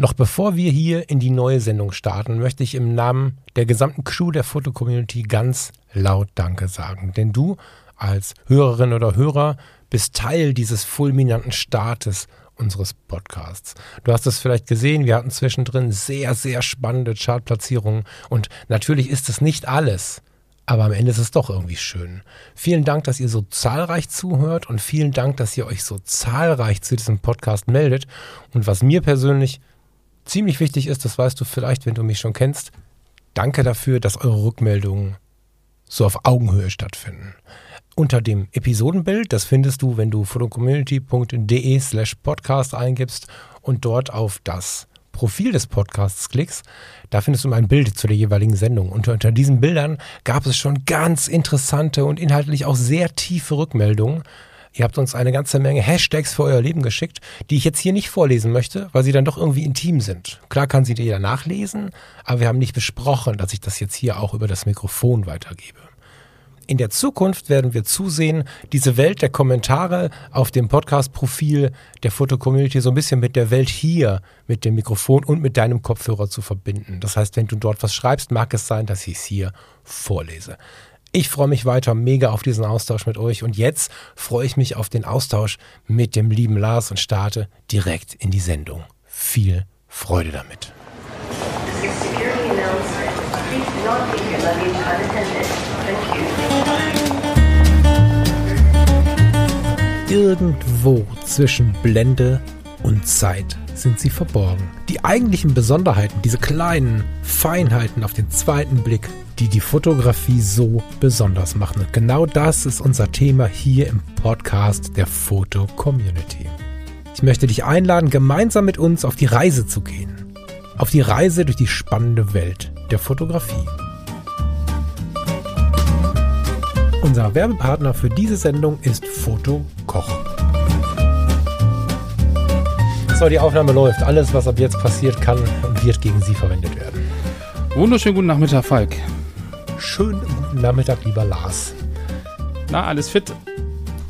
Noch bevor wir hier in die neue Sendung starten, möchte ich im Namen der gesamten Crew der Foto-Community ganz laut Danke sagen. Denn du als Hörerin oder Hörer bist Teil dieses fulminanten Startes unseres Podcasts. Du hast es vielleicht gesehen, wir hatten zwischendrin sehr, sehr spannende Chartplatzierungen und natürlich ist es nicht alles. Aber am Ende ist es doch irgendwie schön. Vielen Dank, dass ihr so zahlreich zuhört und vielen Dank, dass ihr euch so zahlreich zu diesem Podcast meldet. Und was mir persönlich ziemlich wichtig ist, das weißt du vielleicht, wenn du mich schon kennst, danke dafür, dass eure Rückmeldungen so auf Augenhöhe stattfinden. Unter dem Episodenbild, das findest du, wenn du fotocommunity.de slash podcast eingibst und dort auf das Profil des Podcasts klickst, da findest du ein Bild zu der jeweiligen Sendung. Und unter diesen Bildern gab es schon ganz interessante und inhaltlich auch sehr tiefe Rückmeldungen. Ihr habt uns eine ganze Menge Hashtags für euer Leben geschickt, die ich jetzt hier nicht vorlesen möchte, weil sie dann doch irgendwie intim sind. Klar kann sie jeder nachlesen, aber wir haben nicht besprochen, dass ich das jetzt hier auch über das Mikrofon weitergebe. In der Zukunft werden wir zusehen, diese Welt der Kommentare auf dem Podcast-Profil der Foto-Community so ein bisschen mit der Welt hier, mit dem Mikrofon und mit deinem Kopfhörer zu verbinden. Das heißt, wenn du dort was schreibst, mag es sein, dass ich es hier vorlese. Ich freue mich weiter mega auf diesen Austausch mit euch und jetzt freue ich mich auf den Austausch mit dem lieben Lars und starte direkt in die Sendung. Viel Freude damit. Irgendwo zwischen Blende und Zeit sind sie verborgen. Die eigentlichen Besonderheiten, diese kleinen Feinheiten auf den zweiten Blick, die die Fotografie so besonders machen. Und genau das ist unser Thema hier im Podcast der Foto Community. Ich möchte dich einladen, gemeinsam mit uns auf die Reise zu gehen. Auf die Reise durch die spannende Welt der Fotografie. Unser Werbepartner für diese Sendung ist Foto Koch. So, die Aufnahme läuft. Alles, was ab jetzt passiert, kann und wird gegen Sie verwendet werden. Wunderschönen guten Nachmittag, Falk. Schönen guten Nachmittag, lieber Lars. Na, alles fit?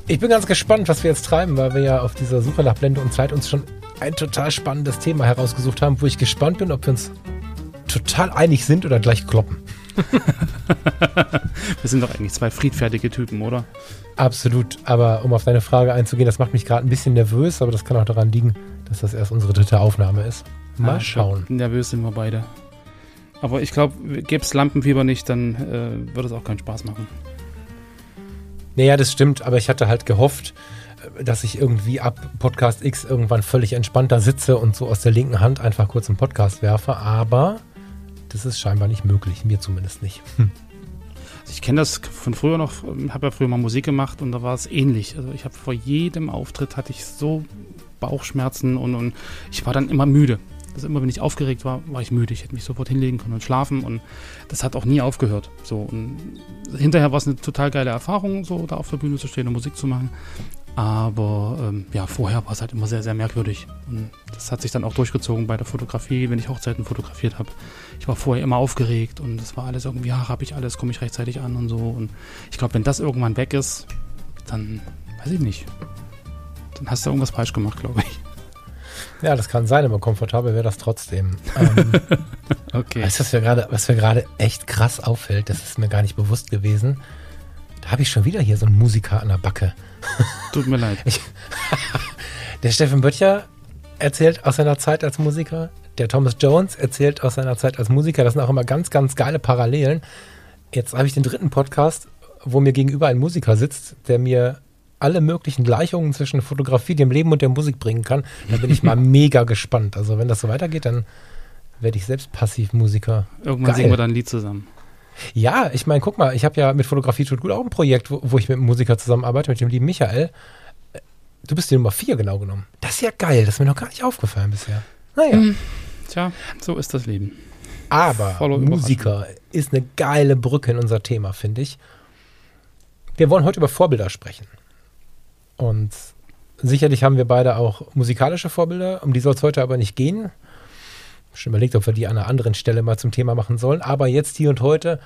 Ich bin ganz gespannt, was wir jetzt treiben, weil wir ja auf dieser Suche nach Blende und Zeit uns schon ein total spannendes Thema herausgesucht haben, wo ich gespannt bin, ob wir uns total einig sind oder gleich kloppen. Wir sind doch eigentlich zwei friedfertige Typen, oder? Absolut. Aber um auf deine Frage einzugehen, das macht mich gerade ein bisschen nervös, aber das kann auch daran liegen, dass das erst unsere dritte Aufnahme ist. Mal ah, schauen. Glaub, nervös sind wir beide. Aber ich glaube, gäbe es Lampenfieber nicht, dann äh, würde es auch keinen Spaß machen. Naja, das stimmt, aber ich hatte halt gehofft, äh, dass ich irgendwie ab Podcast X irgendwann völlig entspannter sitze und so aus der linken Hand einfach kurz einen Podcast werfe, aber das ist scheinbar nicht möglich, mir zumindest nicht. Hm. Also ich kenne das von früher noch, habe ja früher mal Musik gemacht und da war es ähnlich. Also ich habe vor jedem Auftritt hatte ich so Bauchschmerzen und, und ich war dann immer müde. Also immer wenn ich aufgeregt war, war ich müde. Ich hätte mich sofort hinlegen können und schlafen und das hat auch nie aufgehört. So und hinterher war es eine total geile Erfahrung, so da auf der Bühne zu stehen und Musik zu machen. Aber ähm, ja, vorher war es halt immer sehr, sehr merkwürdig. Und das hat sich dann auch durchgezogen bei der Fotografie, wenn ich Hochzeiten fotografiert habe. Ich war vorher immer aufgeregt und es war alles irgendwie, ja, habe ich alles, komme ich rechtzeitig an und so. Und ich glaube, wenn das irgendwann weg ist, dann weiß ich nicht. Dann hast du irgendwas falsch gemacht, glaube ich. Ja, das kann sein, aber komfortabel wäre das trotzdem. Ähm, okay. Weißt du, was mir gerade echt krass auffällt, das ist mir gar nicht bewusst gewesen. Da habe ich schon wieder hier so einen Musiker an der Backe. Tut mir leid. Ich, der Steffen Böttcher erzählt aus seiner Zeit als Musiker. Der Thomas Jones erzählt aus seiner Zeit als Musiker. Das sind auch immer ganz, ganz geile Parallelen. Jetzt habe ich den dritten Podcast, wo mir gegenüber ein Musiker sitzt, der mir alle möglichen Gleichungen zwischen Fotografie, dem Leben und der Musik bringen kann. Da bin ich mal mega gespannt. Also wenn das so weitergeht, dann werde ich selbst Passivmusiker. Irgendwann Geil. singen wir dann ein Lied zusammen. Ja, ich meine, guck mal, ich habe ja mit Fotografie tut gut auch ein Projekt, wo, wo ich mit einem Musiker zusammenarbeite, mit dem lieben Michael. Du bist die Nummer 4 genau genommen. Das ist ja geil, das ist mir noch gar nicht aufgefallen bisher. Naja. Hm, tja, so ist das Leben. Aber Musiker ist eine geile Brücke in unser Thema, finde ich. Wir wollen heute über Vorbilder sprechen. Und sicherlich haben wir beide auch musikalische Vorbilder, um die soll es heute aber nicht gehen schon überlegt, ob wir die an einer anderen Stelle mal zum Thema machen sollen. Aber jetzt, hier und heute,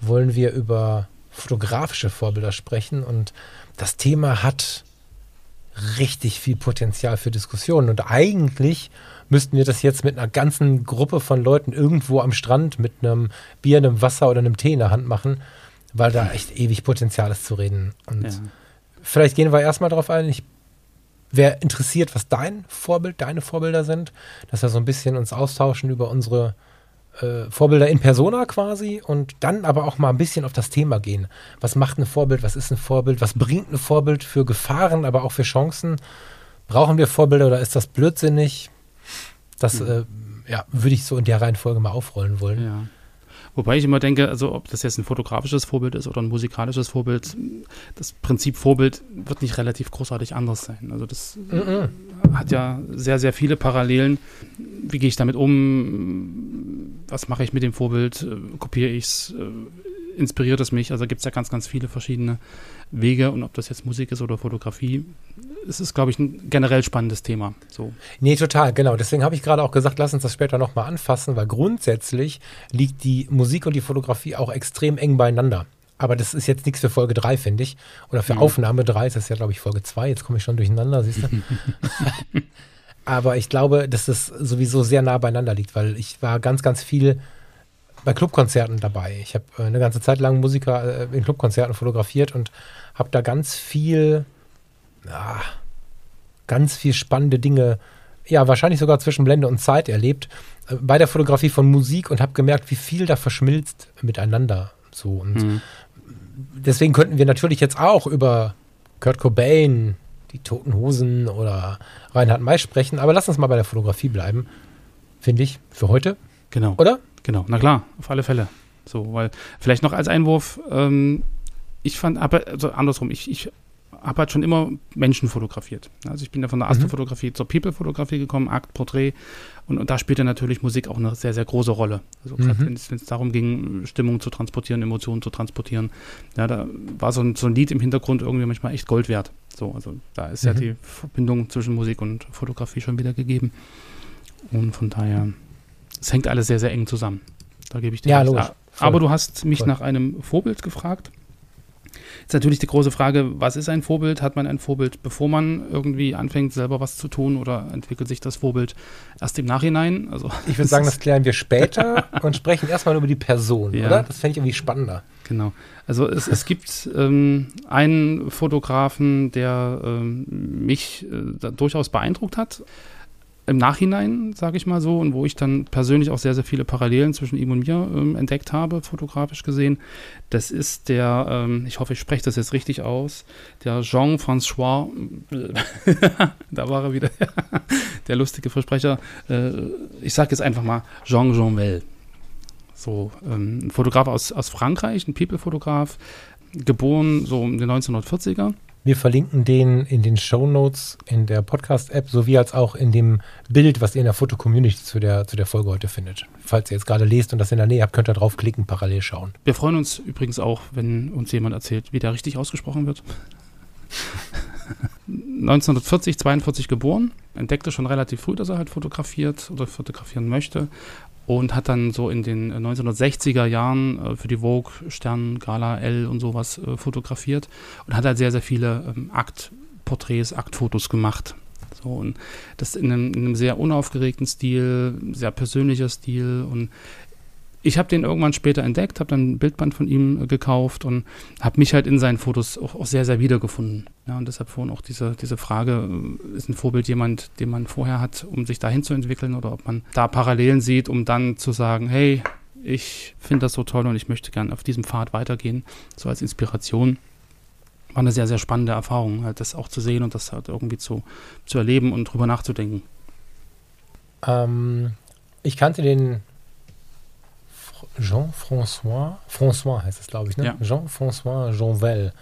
wollen wir über fotografische Vorbilder sprechen. Und das Thema hat richtig viel Potenzial für Diskussionen. Und eigentlich müssten wir das jetzt mit einer ganzen Gruppe von Leuten irgendwo am Strand mit einem Bier, einem Wasser oder einem Tee in der Hand machen, weil da echt ewig Potenzial ist zu reden. Und ja. Vielleicht gehen wir erstmal darauf ein. Ich wäre interessiert, was dein Vorbild, deine Vorbilder sind, dass wir so ein bisschen uns austauschen über unsere äh, Vorbilder in Persona quasi und dann aber auch mal ein bisschen auf das Thema gehen. Was macht ein Vorbild? Was ist ein Vorbild? Was bringt ein Vorbild für Gefahren, aber auch für Chancen? Brauchen wir Vorbilder oder ist das blödsinnig? Das mhm. äh, ja, würde ich so in der Reihenfolge mal aufrollen wollen. Ja. Wobei ich immer denke, also ob das jetzt ein fotografisches Vorbild ist oder ein musikalisches Vorbild, das Prinzip Vorbild wird nicht relativ großartig anders sein. Also das mhm. hat ja sehr, sehr viele Parallelen. Wie gehe ich damit um? Was mache ich mit dem Vorbild? Kopiere ich es? Inspiriert es mich? Also gibt es ja ganz, ganz viele verschiedene Wege und ob das jetzt Musik ist oder Fotografie, es ist, glaube ich, ein generell spannendes Thema. So. Nee, total, genau. Deswegen habe ich gerade auch gesagt, lass uns das später nochmal anfassen, weil grundsätzlich liegt die Musik und die Fotografie auch extrem eng beieinander. Aber das ist jetzt nichts für Folge 3, finde ich. Oder für mhm. Aufnahme 3 ist das ja, glaube ich, Folge 2. Jetzt komme ich schon durcheinander, siehst du? Aber ich glaube, dass das sowieso sehr nah beieinander liegt, weil ich war ganz, ganz viel bei Clubkonzerten dabei. Ich habe äh, eine ganze Zeit lang Musiker äh, in Clubkonzerten fotografiert und habe da ganz viel ja, ganz viel spannende Dinge, ja, wahrscheinlich sogar zwischen Blende und Zeit erlebt, äh, bei der Fotografie von Musik und habe gemerkt, wie viel da verschmilzt miteinander. So und mhm. deswegen könnten wir natürlich jetzt auch über Kurt Cobain, die Toten Hosen oder Reinhard May sprechen, aber lass uns mal bei der Fotografie bleiben, finde ich, für heute. Genau. Oder? Genau, na klar, auf alle Fälle. So, weil vielleicht noch als Einwurf, ähm, ich fand, aber also andersrum, ich, ich habe halt schon immer Menschen fotografiert. Also ich bin ja von der mhm. Astrofotografie mhm. zur People-Fotografie gekommen, Akt, Porträt. Und, und, da spielte natürlich Musik auch eine sehr, sehr große Rolle. Also mhm. wenn es darum ging, Stimmung zu transportieren, Emotionen zu transportieren, ja, da war so ein, so ein Lied im Hintergrund irgendwie manchmal echt Gold wert. So, also da ist mhm. ja die Verbindung zwischen Musik und Fotografie schon wieder gegeben. Und von daher, es hängt alles sehr, sehr eng zusammen. Da gebe ich dir ja, recht. Aber du hast mich Voll. nach einem Vorbild gefragt. Ist natürlich die große Frage, was ist ein Vorbild? Hat man ein Vorbild, bevor man irgendwie anfängt, selber was zu tun oder entwickelt sich das Vorbild erst im Nachhinein? Also, ich würde sagen, das klären wir später und sprechen erstmal über die Person, ja. oder? Das fände ich irgendwie spannender. Genau. Also es, es gibt ähm, einen Fotografen, der ähm, mich äh, durchaus beeindruckt hat im Nachhinein, sage ich mal so, und wo ich dann persönlich auch sehr, sehr viele Parallelen zwischen ihm und mir ähm, entdeckt habe, fotografisch gesehen, das ist der, ähm, ich hoffe, ich spreche das jetzt richtig aus, der Jean-François, da war er wieder, der lustige Versprecher, äh, ich sage jetzt einfach mal Jean Jeanvel. So, ähm, ein Fotograf aus, aus Frankreich, ein People-Fotograf, geboren so in den 1940er wir verlinken den in den Show Notes in der Podcast-App sowie als auch in dem Bild, was ihr in der Foto-Community zu der, zu der Folge heute findet. Falls ihr jetzt gerade lest und das in der Nähe habt, könnt ihr draufklicken, parallel schauen. Wir freuen uns übrigens auch, wenn uns jemand erzählt, wie der richtig ausgesprochen wird. 1940, 42 geboren, entdeckte schon relativ früh, dass er halt fotografiert oder fotografieren möchte und hat dann so in den 1960er Jahren äh, für die Vogue, Stern, Gala, L und sowas äh, fotografiert und hat halt sehr, sehr viele ähm, Aktporträts, Aktfotos gemacht. So, und das in einem, in einem sehr unaufgeregten Stil, sehr persönlicher Stil und ich habe den irgendwann später entdeckt, habe dann ein Bildband von ihm äh, gekauft und habe mich halt in seinen Fotos auch, auch, sehr, sehr wiedergefunden. Ja, und deshalb vorhin auch diese, diese Frage, äh, ist ein Vorbild jemand, den man vorher hat, um sich dahin zu entwickeln oder ob man da Parallelen sieht, um dann zu sagen, hey, ich finde das so toll und ich möchte gern auf diesem Pfad weitergehen, so als Inspiration. War eine sehr, sehr spannende Erfahrung, halt das auch zu sehen und das halt irgendwie zu, zu erleben und drüber nachzudenken. Ähm, ich kannte den Jean-François, François heißt es, glaube ich, ne? Ja. Jean-François Jeanvel.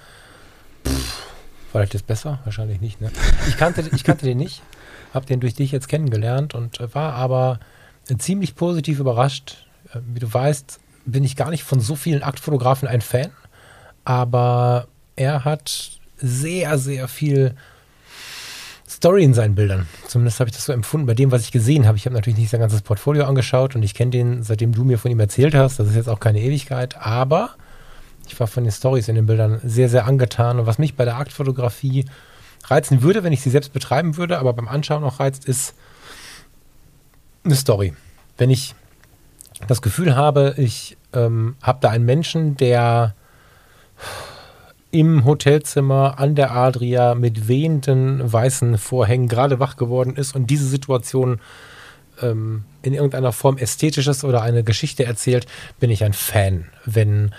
Vielleicht ist besser? Wahrscheinlich nicht, ne? Ich kannte, ich kannte den nicht, habe den durch dich jetzt kennengelernt und war aber ziemlich positiv überrascht. Äh, wie du weißt, bin ich gar nicht von so vielen Aktfotografen ein Fan, aber er hat sehr, sehr viel Story in seinen Bildern. Zumindest habe ich das so empfunden bei dem, was ich gesehen habe. Ich habe natürlich nicht sein ganzes Portfolio angeschaut und ich kenne den, seitdem du mir von ihm erzählt hast. Das ist jetzt auch keine Ewigkeit, aber ich war von den Stories in den Bildern sehr, sehr angetan. Und was mich bei der Aktfotografie reizen würde, wenn ich sie selbst betreiben würde, aber beim Anschauen auch reizt, ist eine Story. Wenn ich das Gefühl habe, ich ähm, habe da einen Menschen, der im Hotelzimmer an der Adria mit wehenden weißen Vorhängen gerade wach geworden ist und diese Situation ähm, in irgendeiner Form ästhetisches oder eine Geschichte erzählt, bin ich ein Fan. Wenn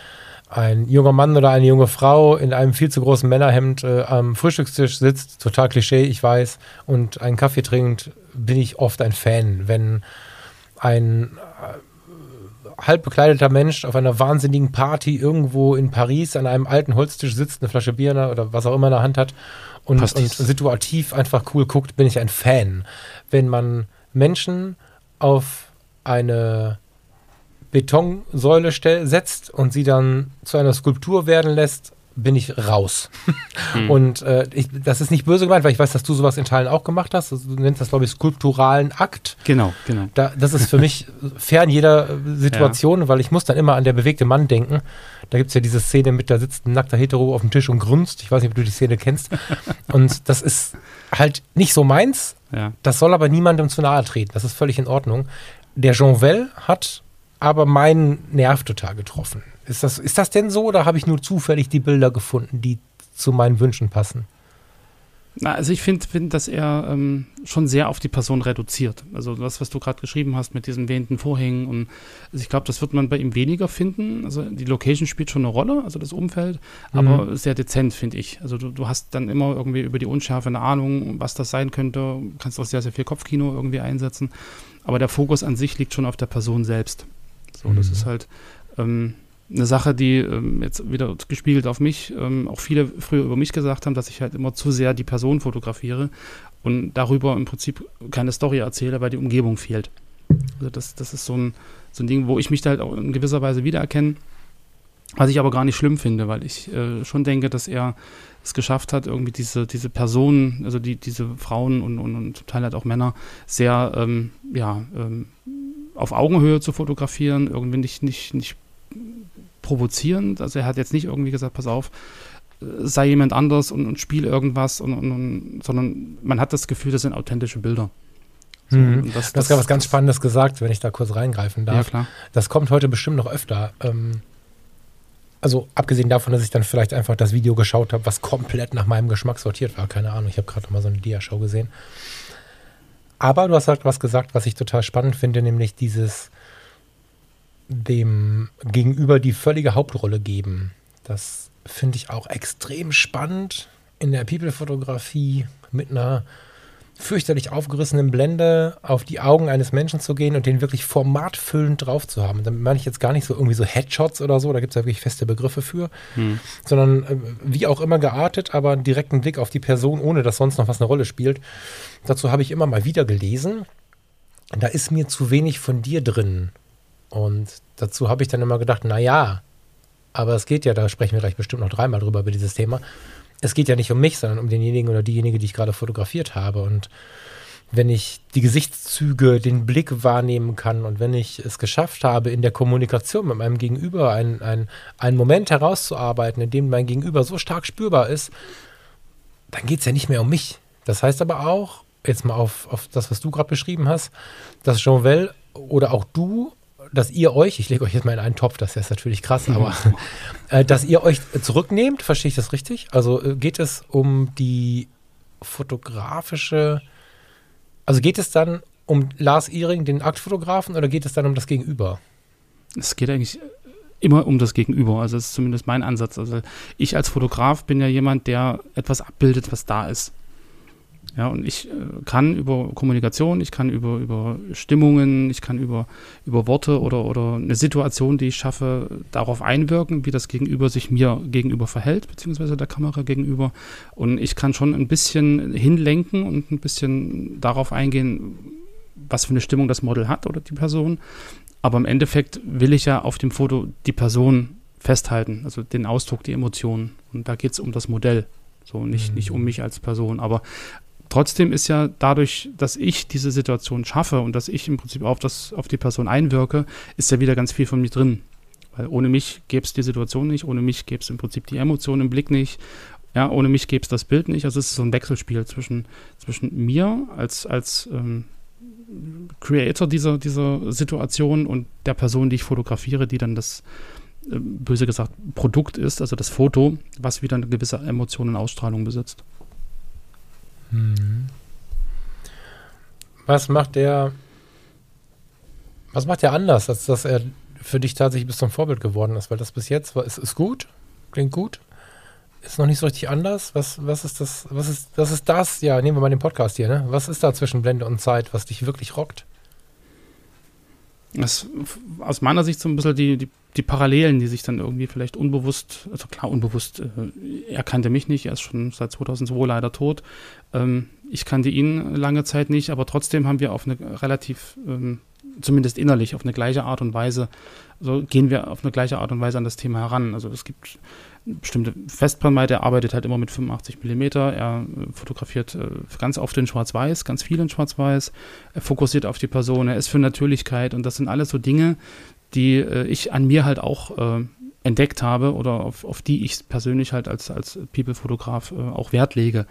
ein junger Mann oder eine junge Frau in einem viel zu großen Männerhemd äh, am Frühstückstisch sitzt, total Klischee, ich weiß, und einen Kaffee trinkt, bin ich oft ein Fan. Wenn ein halb bekleideter Mensch auf einer wahnsinnigen Party irgendwo in Paris an einem alten Holztisch sitzt, eine Flasche Bier oder was auch immer in der Hand hat und, und situativ einfach cool guckt, bin ich ein Fan. Wenn man Menschen auf eine Betonsäule setzt und sie dann zu einer Skulptur werden lässt, bin ich raus. Hm. Und äh, ich, das ist nicht böse gemeint, weil ich weiß, dass du sowas in Teilen auch gemacht hast. Du nennst das, glaube ich, skulpturalen Akt. Genau, genau. Da, das ist für mich fern jeder Situation, ja. weil ich muss dann immer an der bewegte Mann denken. Da gibt es ja diese Szene mit, da sitzt ein nackter Hetero auf dem Tisch und grunzt. Ich weiß nicht, ob du die Szene kennst. und das ist halt nicht so meins. Ja. Das soll aber niemandem zu nahe treten. Das ist völlig in Ordnung. Der Jean Well hat aber meinen Nerv total getroffen. Ist das, ist das denn so oder habe ich nur zufällig die Bilder gefunden, die zu meinen Wünschen passen? Na, also ich finde, find, dass er ähm, schon sehr auf die Person reduziert. Also das, was du gerade geschrieben hast mit diesen wehenden Vorhängen und also ich glaube, das wird man bei ihm weniger finden. Also die Location spielt schon eine Rolle, also das Umfeld, aber mhm. sehr dezent, finde ich. Also du, du, hast dann immer irgendwie über die Unschärfe eine Ahnung, was das sein könnte. Kannst auch sehr, sehr viel Kopfkino irgendwie einsetzen. Aber der Fokus an sich liegt schon auf der Person selbst. So, mhm. das ist halt ähm, eine Sache, die ähm, jetzt wieder gespiegelt auf mich, ähm, auch viele früher über mich gesagt haben, dass ich halt immer zu sehr die Person fotografiere und darüber im Prinzip keine Story erzähle, weil die Umgebung fehlt. Also das, das ist so ein, so ein Ding, wo ich mich da halt auch in gewisser Weise wiedererkenne, was ich aber gar nicht schlimm finde, weil ich äh, schon denke, dass er es geschafft hat, irgendwie diese, diese Personen, also die, diese Frauen und, und, und zum Teil halt auch Männer, sehr ähm, ja, ähm, auf Augenhöhe zu fotografieren, irgendwie nicht, nicht, nicht provozierend. Also er hat jetzt nicht irgendwie gesagt, pass auf, sei jemand anders und, und spiel irgendwas, und, und, sondern man hat das Gefühl, das sind authentische Bilder. So, mhm. das, du hast gerade was ganz Spannendes gesagt, wenn ich da kurz reingreifen darf. Ja, klar. Das kommt heute bestimmt noch öfter. Ähm, also abgesehen davon, dass ich dann vielleicht einfach das Video geschaut habe, was komplett nach meinem Geschmack sortiert war. Keine Ahnung, ich habe gerade noch mal so eine Dia-Show gesehen. Aber du hast halt was gesagt, was ich total spannend finde, nämlich dieses dem Gegenüber die völlige Hauptrolle geben. Das finde ich auch extrem spannend in der People-Fotografie mit einer fürchterlich aufgerissenen Blende auf die Augen eines Menschen zu gehen und den wirklich formatfüllend drauf zu haben. Damit meine ich jetzt gar nicht so irgendwie so Headshots oder so, da gibt es ja wirklich feste Begriffe für, hm. sondern äh, wie auch immer geartet, aber einen direkten Blick auf die Person, ohne dass sonst noch was eine Rolle spielt. Dazu habe ich immer mal wieder gelesen. Da ist mir zu wenig von dir drin. Und dazu habe ich dann immer gedacht, na ja, aber es geht ja, da sprechen wir gleich bestimmt noch dreimal drüber über dieses Thema es geht ja nicht um mich, sondern um denjenigen oder diejenige, die ich gerade fotografiert habe. Und wenn ich die Gesichtszüge, den Blick wahrnehmen kann und wenn ich es geschafft habe, in der Kommunikation mit meinem Gegenüber einen, einen, einen Moment herauszuarbeiten, in dem mein Gegenüber so stark spürbar ist, dann geht es ja nicht mehr um mich. Das heißt aber auch, jetzt mal auf, auf das, was du gerade beschrieben hast, dass Jean Well oder auch du dass ihr euch, ich lege euch jetzt mal in einen Topf, das ist natürlich krass, aber äh, dass ihr euch zurücknehmt, verstehe ich das richtig? Also äh, geht es um die fotografische, also geht es dann um Lars Ihring, den Aktfotografen, oder geht es dann um das Gegenüber? Es geht eigentlich immer um das Gegenüber. Also das ist zumindest mein Ansatz. Also ich als Fotograf bin ja jemand, der etwas abbildet, was da ist. Ja, und ich äh, kann über Kommunikation, ich kann über, über Stimmungen, ich kann über, über Worte oder, oder eine Situation, die ich schaffe, darauf einwirken, wie das Gegenüber sich mir gegenüber verhält, beziehungsweise der Kamera gegenüber. Und ich kann schon ein bisschen hinlenken und ein bisschen darauf eingehen, was für eine Stimmung das Model hat oder die Person. Aber im Endeffekt will ich ja auf dem Foto die Person festhalten, also den Ausdruck, die Emotionen. Und da geht es um das Modell. So, nicht, mhm. nicht um mich als Person. Aber Trotzdem ist ja dadurch, dass ich diese Situation schaffe und dass ich im Prinzip auf, das, auf die Person einwirke, ist ja wieder ganz viel von mir drin. Weil ohne mich gäbe es die Situation nicht, ohne mich gäbe es im Prinzip die Emotionen im Blick nicht, ja, ohne mich gäbe es das Bild nicht. Also es ist so ein Wechselspiel zwischen, zwischen mir als, als ähm, Creator dieser, dieser Situation und der Person, die ich fotografiere, die dann das, äh, böse gesagt, Produkt ist, also das Foto, was wieder eine gewisse Emotion und Ausstrahlung besitzt. Mhm. Was macht der, was macht der anders, als dass er für dich tatsächlich bis zum Vorbild geworden ist? Weil das bis jetzt war, ist, ist gut, klingt gut, ist noch nicht so richtig anders. Was, was ist das, was ist, was ist das? Ja, nehmen wir mal den Podcast hier, ne? Was ist da zwischen Blende und Zeit, was dich wirklich rockt? Das aus meiner Sicht so ein bisschen die, die, die Parallelen, die sich dann irgendwie vielleicht unbewusst, also klar unbewusst, äh, er kannte mich nicht, er ist schon seit 2002 leider tot. Ähm, ich kannte ihn lange Zeit nicht, aber trotzdem haben wir auf eine relativ, ähm, zumindest innerlich, auf eine gleiche Art und Weise, also gehen wir auf eine gleiche Art und Weise an das Thema heran. Also es gibt bestimmte Festbrennweite. Er arbeitet halt immer mit 85 mm. Er äh, fotografiert äh, ganz oft in Schwarz-Weiß, ganz viel in Schwarz-Weiß. Er fokussiert auf die Person. Er ist für Natürlichkeit. Und das sind alles so Dinge, die äh, ich an mir halt auch äh, entdeckt habe oder auf, auf die ich persönlich halt als, als People-Fotograf äh, auch Wert lege.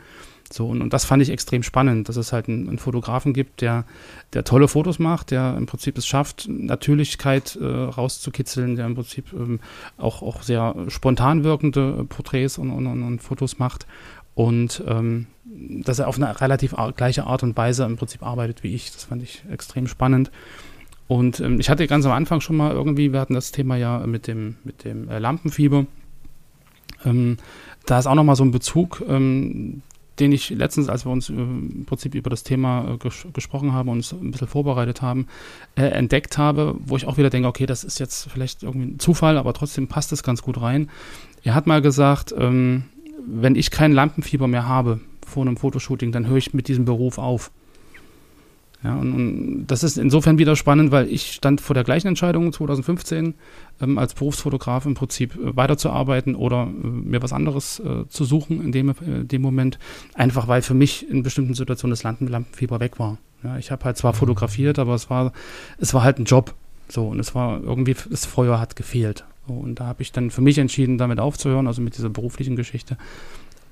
So, und, und das fand ich extrem spannend, dass es halt einen, einen, Fotografen gibt, der, der tolle Fotos macht, der im Prinzip es schafft, Natürlichkeit äh, rauszukitzeln, der im Prinzip ähm, auch, auch sehr spontan wirkende Porträts und, und, und Fotos macht. Und ähm, dass er auf eine relativ gleiche Art und Weise im Prinzip arbeitet wie ich. Das fand ich extrem spannend. Und ähm, ich hatte ganz am Anfang schon mal irgendwie, wir hatten das Thema ja mit dem, mit dem äh, Lampenfieber. Ähm, da ist auch nochmal so ein Bezug, ähm, den ich letztens, als wir uns äh, im Prinzip über das Thema äh, ges gesprochen haben und uns ein bisschen vorbereitet haben, äh, entdeckt habe, wo ich auch wieder denke, okay, das ist jetzt vielleicht irgendwie ein Zufall, aber trotzdem passt es ganz gut rein. Er hat mal gesagt, ähm, wenn ich kein Lampenfieber mehr habe vor einem Fotoshooting, dann höre ich mit diesem Beruf auf. Ja, und, und, das ist insofern wieder spannend, weil ich stand vor der gleichen Entscheidung 2015 ähm, als Berufsfotograf im Prinzip äh, weiterzuarbeiten oder äh, mir was anderes äh, zu suchen in dem, äh, dem Moment, einfach weil für mich in bestimmten Situationen das Lampenfieber weg war. Ja, ich habe halt zwar fotografiert, aber es war, es war halt ein Job. So, und es war irgendwie, das Feuer hat gefehlt. So, und da habe ich dann für mich entschieden, damit aufzuhören, also mit dieser beruflichen Geschichte.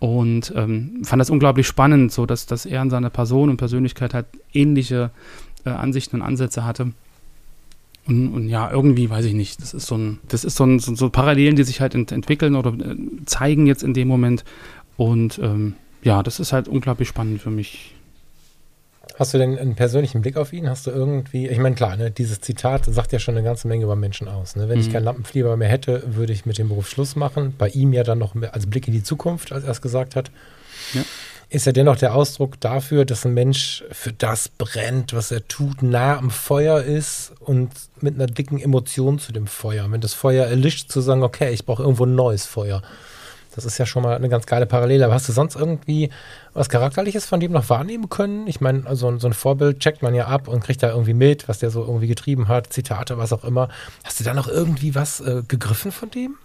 Und ähm, fand das unglaublich spannend, so dass, dass er in seiner Person und Persönlichkeit halt ähnliche äh, Ansichten und Ansätze hatte. Und, und, ja, irgendwie weiß ich nicht. Das ist so ein, das ist so, ein, so, so Parallelen, die sich halt ent entwickeln oder äh, zeigen jetzt in dem Moment. Und ähm, ja, das ist halt unglaublich spannend für mich. Hast du denn einen persönlichen Blick auf ihn? Hast du irgendwie, ich meine, klar, ne, dieses Zitat sagt ja schon eine ganze Menge über Menschen aus. Ne? Wenn mhm. ich keinen Lampenfieber mehr hätte, würde ich mit dem Beruf Schluss machen. Bei ihm ja dann noch mehr als Blick in die Zukunft, als er es gesagt hat. Ja. Ist ja dennoch der Ausdruck dafür, dass ein Mensch für das brennt, was er tut, nah am Feuer ist und mit einer dicken Emotion zu dem Feuer. Wenn das Feuer erlischt, zu sagen, okay, ich brauche irgendwo ein neues Feuer. Das ist ja schon mal eine ganz geile Parallele. Aber hast du sonst irgendwie was Charakterliches von dem noch wahrnehmen können? Ich meine, also so ein Vorbild checkt man ja ab und kriegt da irgendwie mit, was der so irgendwie getrieben hat, Zitate, was auch immer. Hast du da noch irgendwie was äh, gegriffen von dem?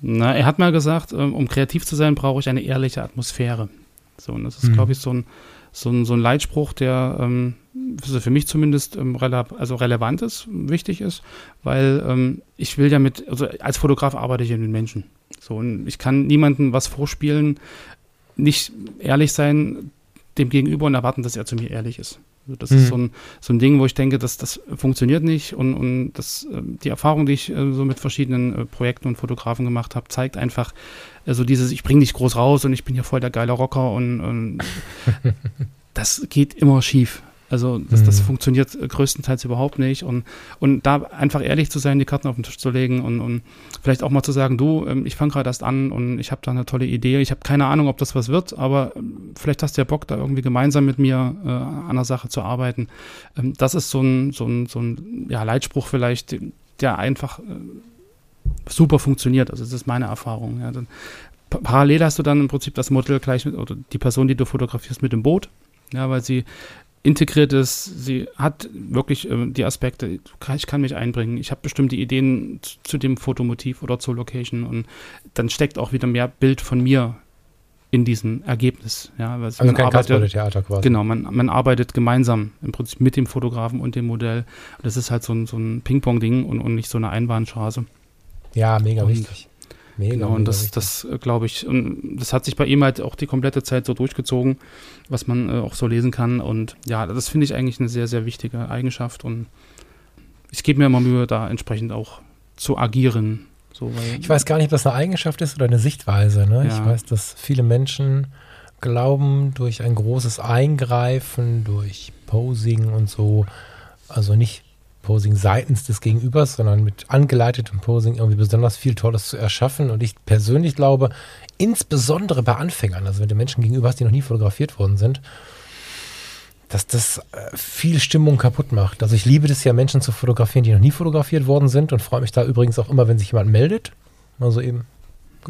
Na, er hat mal gesagt, ähm, um kreativ zu sein, brauche ich eine ehrliche Atmosphäre. So, und das ist, mhm. glaube ich, so ein, so, ein, so ein Leitspruch, der ähm, für mich zumindest ähm, rele also relevant ist, wichtig ist, weil ähm, ich will ja mit, also als Fotograf arbeite ich ja mit Menschen. So, und ich kann niemandem was vorspielen, nicht ehrlich sein dem Gegenüber und erwarten, dass er zu mir ehrlich ist. Also das mhm. ist so ein, so ein Ding, wo ich denke, dass das funktioniert nicht und, und das, äh, die Erfahrung, die ich äh, so mit verschiedenen äh, Projekten und Fotografen gemacht habe, zeigt einfach äh, so dieses, ich bringe dich groß raus und ich bin hier voll der geile Rocker und, und das geht immer schief. Also das, das mhm. funktioniert größtenteils überhaupt nicht. Und, und da einfach ehrlich zu sein, die Karten auf den Tisch zu legen und, und vielleicht auch mal zu sagen, du, ähm, ich fange gerade erst an und ich habe da eine tolle Idee. Ich habe keine Ahnung, ob das was wird, aber ähm, vielleicht hast du ja Bock, da irgendwie gemeinsam mit mir äh, an der Sache zu arbeiten. Ähm, das ist so ein, so ein, so ein ja, Leitspruch vielleicht, der einfach äh, super funktioniert. Also das ist meine Erfahrung. Ja. Dann, parallel hast du dann im Prinzip das Modell gleich mit, oder die Person, die du fotografierst, mit dem Boot. Ja, weil sie integriert ist. Sie hat wirklich äh, die Aspekte, ich kann mich einbringen. Ich habe bestimmte Ideen zu, zu, dem Fotomotiv oder zur Location und dann steckt auch wieder mehr Bild von mir in diesem Ergebnis. Ja, also man kein arbeitet, Theater quasi. Genau, man, man arbeitet gemeinsam im Prinzip mit dem Fotografen und dem Modell. Das ist halt so ein, so ein Ping-Pong-Ding und, und nicht so eine Einbahnstraße. Ja, mega und, wichtig. Mega, genau, und das, das äh, glaube ich, und das hat sich bei ihm halt auch die komplette Zeit so durchgezogen, was man äh, auch so lesen kann. Und ja, das finde ich eigentlich eine sehr, sehr wichtige Eigenschaft. Und ich gebe mir immer Mühe, da entsprechend auch zu agieren. So, ich weiß gar nicht, ob das eine Eigenschaft ist oder eine Sichtweise. Ne? Ja. Ich weiß, dass viele Menschen glauben, durch ein großes Eingreifen, durch Posing und so, also nicht Posing seitens des Gegenübers, sondern mit angeleitetem Posing irgendwie besonders viel Tolles zu erschaffen. Und ich persönlich glaube, insbesondere bei Anfängern, also wenn du Menschen gegenüber hast, die noch nie fotografiert worden sind, dass das äh, viel Stimmung kaputt macht. Also ich liebe das ja, Menschen zu fotografieren, die noch nie fotografiert worden sind und freue mich da übrigens auch immer, wenn sich jemand meldet. Also eben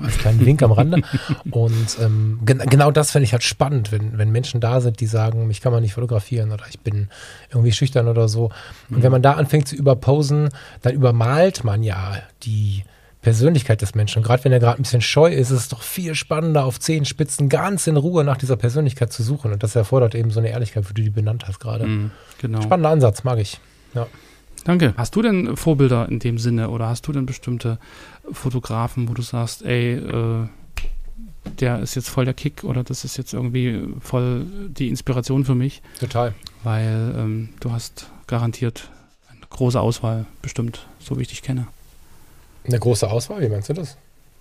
als kleinen Link am Rande. Und ähm, gen genau das finde ich halt spannend, wenn, wenn Menschen da sind, die sagen, mich kann man nicht fotografieren oder ich bin irgendwie schüchtern oder so. Und mhm. wenn man da anfängt zu überposen, dann übermalt man ja die Persönlichkeit des Menschen. Und gerade wenn er gerade ein bisschen scheu ist, ist es doch viel spannender, auf zehn Spitzen ganz in Ruhe nach dieser Persönlichkeit zu suchen. Und das erfordert eben so eine Ehrlichkeit, wie du die benannt hast gerade. Mhm, genau. Spannender Ansatz, mag ich. Ja. Danke. Hast du denn Vorbilder in dem Sinne oder hast du denn bestimmte Fotografen, wo du sagst, ey, äh, der ist jetzt voll der Kick oder das ist jetzt irgendwie voll die Inspiration für mich? Total. Weil ähm, du hast garantiert eine große Auswahl, bestimmt, so wie ich dich kenne. Eine große Auswahl, wie meinst du das?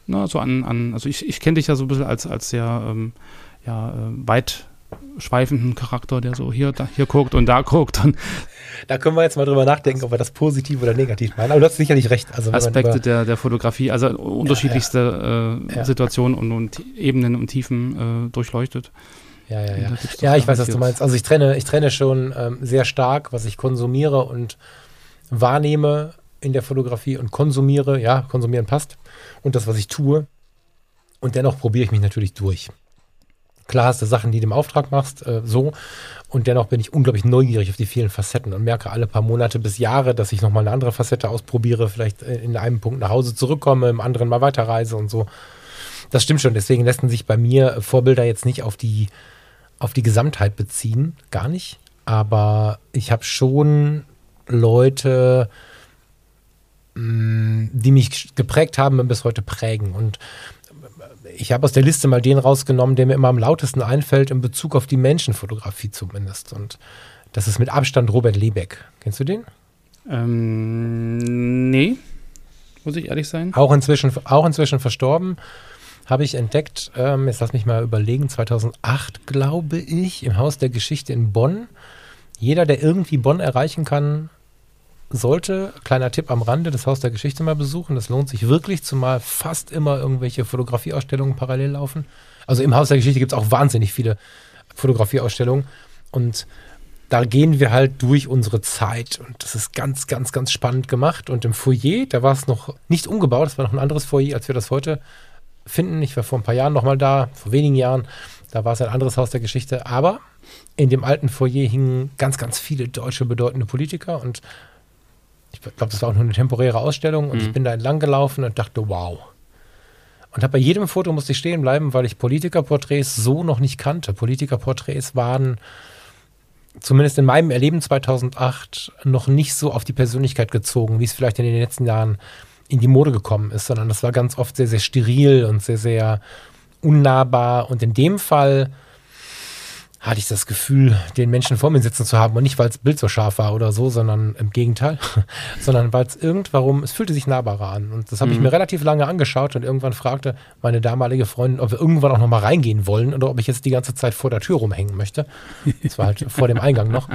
Na, so an, an also ich, ich kenne dich ja so ein bisschen als, als sehr ähm, ja, äh, weit schweifenden Charakter, der so hier, da, hier guckt und da guckt. Und da können wir jetzt mal drüber nachdenken, ob wir das positiv oder negativ meinen. Aber du hast sicherlich recht. Also Aspekte der, der Fotografie, also unterschiedlichste ja, ja. Äh, Situationen und, und, Ebenen und Tiefen äh, durchleuchtet. Ja, ja, ja. Ja, ich weiß, was du meinst. Also ich trenne, ich trenne schon ähm, sehr stark, was ich konsumiere und wahrnehme in der Fotografie und konsumiere. Ja, konsumieren passt. Und das, was ich tue. Und dennoch probiere ich mich natürlich durch. Klar hast du Sachen, die du im Auftrag machst, äh, so. Und dennoch bin ich unglaublich neugierig auf die vielen Facetten und merke alle paar Monate bis Jahre, dass ich nochmal eine andere Facette ausprobiere, vielleicht äh, in einem Punkt nach Hause zurückkomme, im anderen mal weiterreise und so. Das stimmt schon. Deswegen lassen sich bei mir Vorbilder jetzt nicht auf die, auf die Gesamtheit beziehen. Gar nicht. Aber ich habe schon Leute, mm, die mich geprägt haben und bis heute prägen. Und ich habe aus der Liste mal den rausgenommen, der mir immer am lautesten einfällt, in Bezug auf die Menschenfotografie zumindest. Und das ist mit Abstand Robert Lebeck. Kennst du den? Ähm, nee, muss ich ehrlich sein. Auch inzwischen, auch inzwischen verstorben. Habe ich entdeckt, ähm, jetzt lass mich mal überlegen, 2008 glaube ich, im Haus der Geschichte in Bonn. Jeder, der irgendwie Bonn erreichen kann, sollte, kleiner Tipp am Rande, das Haus der Geschichte mal besuchen. Das lohnt sich wirklich, zumal fast immer irgendwelche Fotografieausstellungen parallel laufen. Also im Haus der Geschichte gibt es auch wahnsinnig viele Fotografieausstellungen. Und da gehen wir halt durch unsere Zeit. Und das ist ganz, ganz, ganz spannend gemacht. Und im Foyer, da war es noch nicht umgebaut, das war noch ein anderes Foyer, als wir das heute finden. Ich war vor ein paar Jahren nochmal da, vor wenigen Jahren. Da war es ein anderes Haus der Geschichte. Aber in dem alten Foyer hingen ganz, ganz viele deutsche bedeutende Politiker und ich glaube, das war auch nur eine temporäre Ausstellung und mhm. ich bin da entlang gelaufen und dachte, wow. Und habe bei jedem Foto musste ich stehen bleiben, weil ich Politikerporträts so noch nicht kannte. Politikerporträts waren zumindest in meinem Erleben 2008 noch nicht so auf die Persönlichkeit gezogen, wie es vielleicht in den letzten Jahren in die Mode gekommen ist, sondern das war ganz oft sehr, sehr steril und sehr, sehr unnahbar. Und in dem Fall hatte ich das Gefühl, den Menschen vor mir sitzen zu haben und nicht, weil das Bild so scharf war oder so, sondern im Gegenteil, sondern weil es irgendwarum, es fühlte sich nahbarer an. Und das habe mhm. ich mir relativ lange angeschaut und irgendwann fragte meine damalige Freundin, ob wir irgendwann auch nochmal reingehen wollen oder ob ich jetzt die ganze Zeit vor der Tür rumhängen möchte. Das war halt vor dem Eingang noch.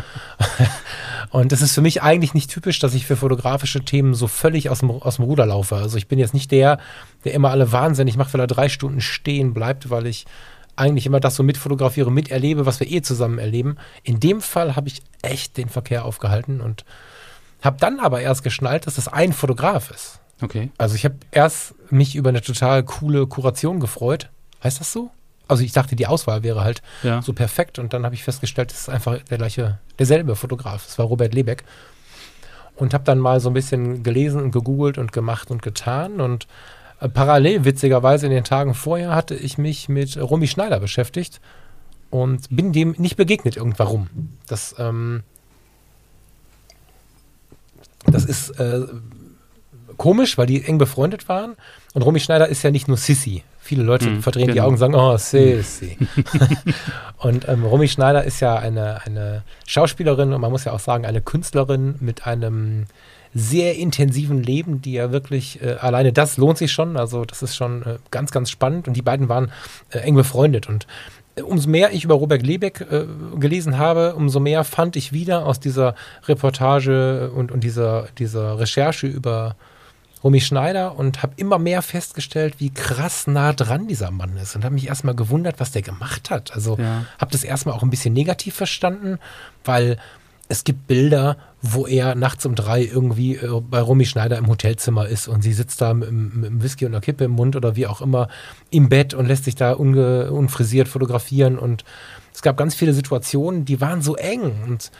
Und das ist für mich eigentlich nicht typisch, dass ich für fotografische Themen so völlig aus dem, aus dem Ruder laufe. Also ich bin jetzt nicht der, der immer alle wahnsinnig macht, weil er drei Stunden stehen bleibt, weil ich eigentlich immer das so mitfotografiere, miterlebe, was wir eh zusammen erleben. In dem Fall habe ich echt den Verkehr aufgehalten und habe dann aber erst geschnallt, dass das ein Fotograf ist. Okay. Also ich habe erst mich über eine total coole Kuration gefreut. Heißt das so? Also ich dachte, die Auswahl wäre halt ja. so perfekt und dann habe ich festgestellt, es ist einfach der gleiche, derselbe Fotograf. Es war Robert Lebeck. Und habe dann mal so ein bisschen gelesen und gegoogelt und gemacht und getan und parallel, witzigerweise, in den Tagen vorher hatte ich mich mit Romy Schneider beschäftigt und bin dem nicht begegnet irgendwann. Das, ähm, das ist äh, komisch, weil die eng befreundet waren. Und Romy Schneider ist ja nicht nur Sissy. Viele Leute Mhm, verdrehen die genau. Augen und sagen, oh, Sissy. und ähm, Romy Schneider ist ja eine, eine Schauspielerin und man muss ja auch sagen, eine Künstlerin mit einem sehr intensiven Leben, die ja wirklich, äh, alleine das lohnt sich schon. Also das ist schon äh, ganz, ganz spannend. Und die beiden waren äh, eng befreundet. Und äh, umso mehr ich über Robert Lebeck äh, gelesen habe, umso mehr fand ich wieder aus dieser Reportage und, und dieser, dieser Recherche über Romy Schneider und habe immer mehr festgestellt, wie krass nah dran dieser Mann ist. Und habe mich erstmal gewundert, was der gemacht hat. Also Ja. habe das erstmal auch ein bisschen negativ verstanden, weil es gibt Bilder, wo er nachts um drei irgendwie äh, bei Romy Schneider im Hotelzimmer ist und sie sitzt da mit, mit dem Whisky und einer Kippe im Mund oder wie auch immer im Bett und lässt sich da unge, unfrisiert fotografieren. Und es gab ganz viele Situationen, die waren so eng. Und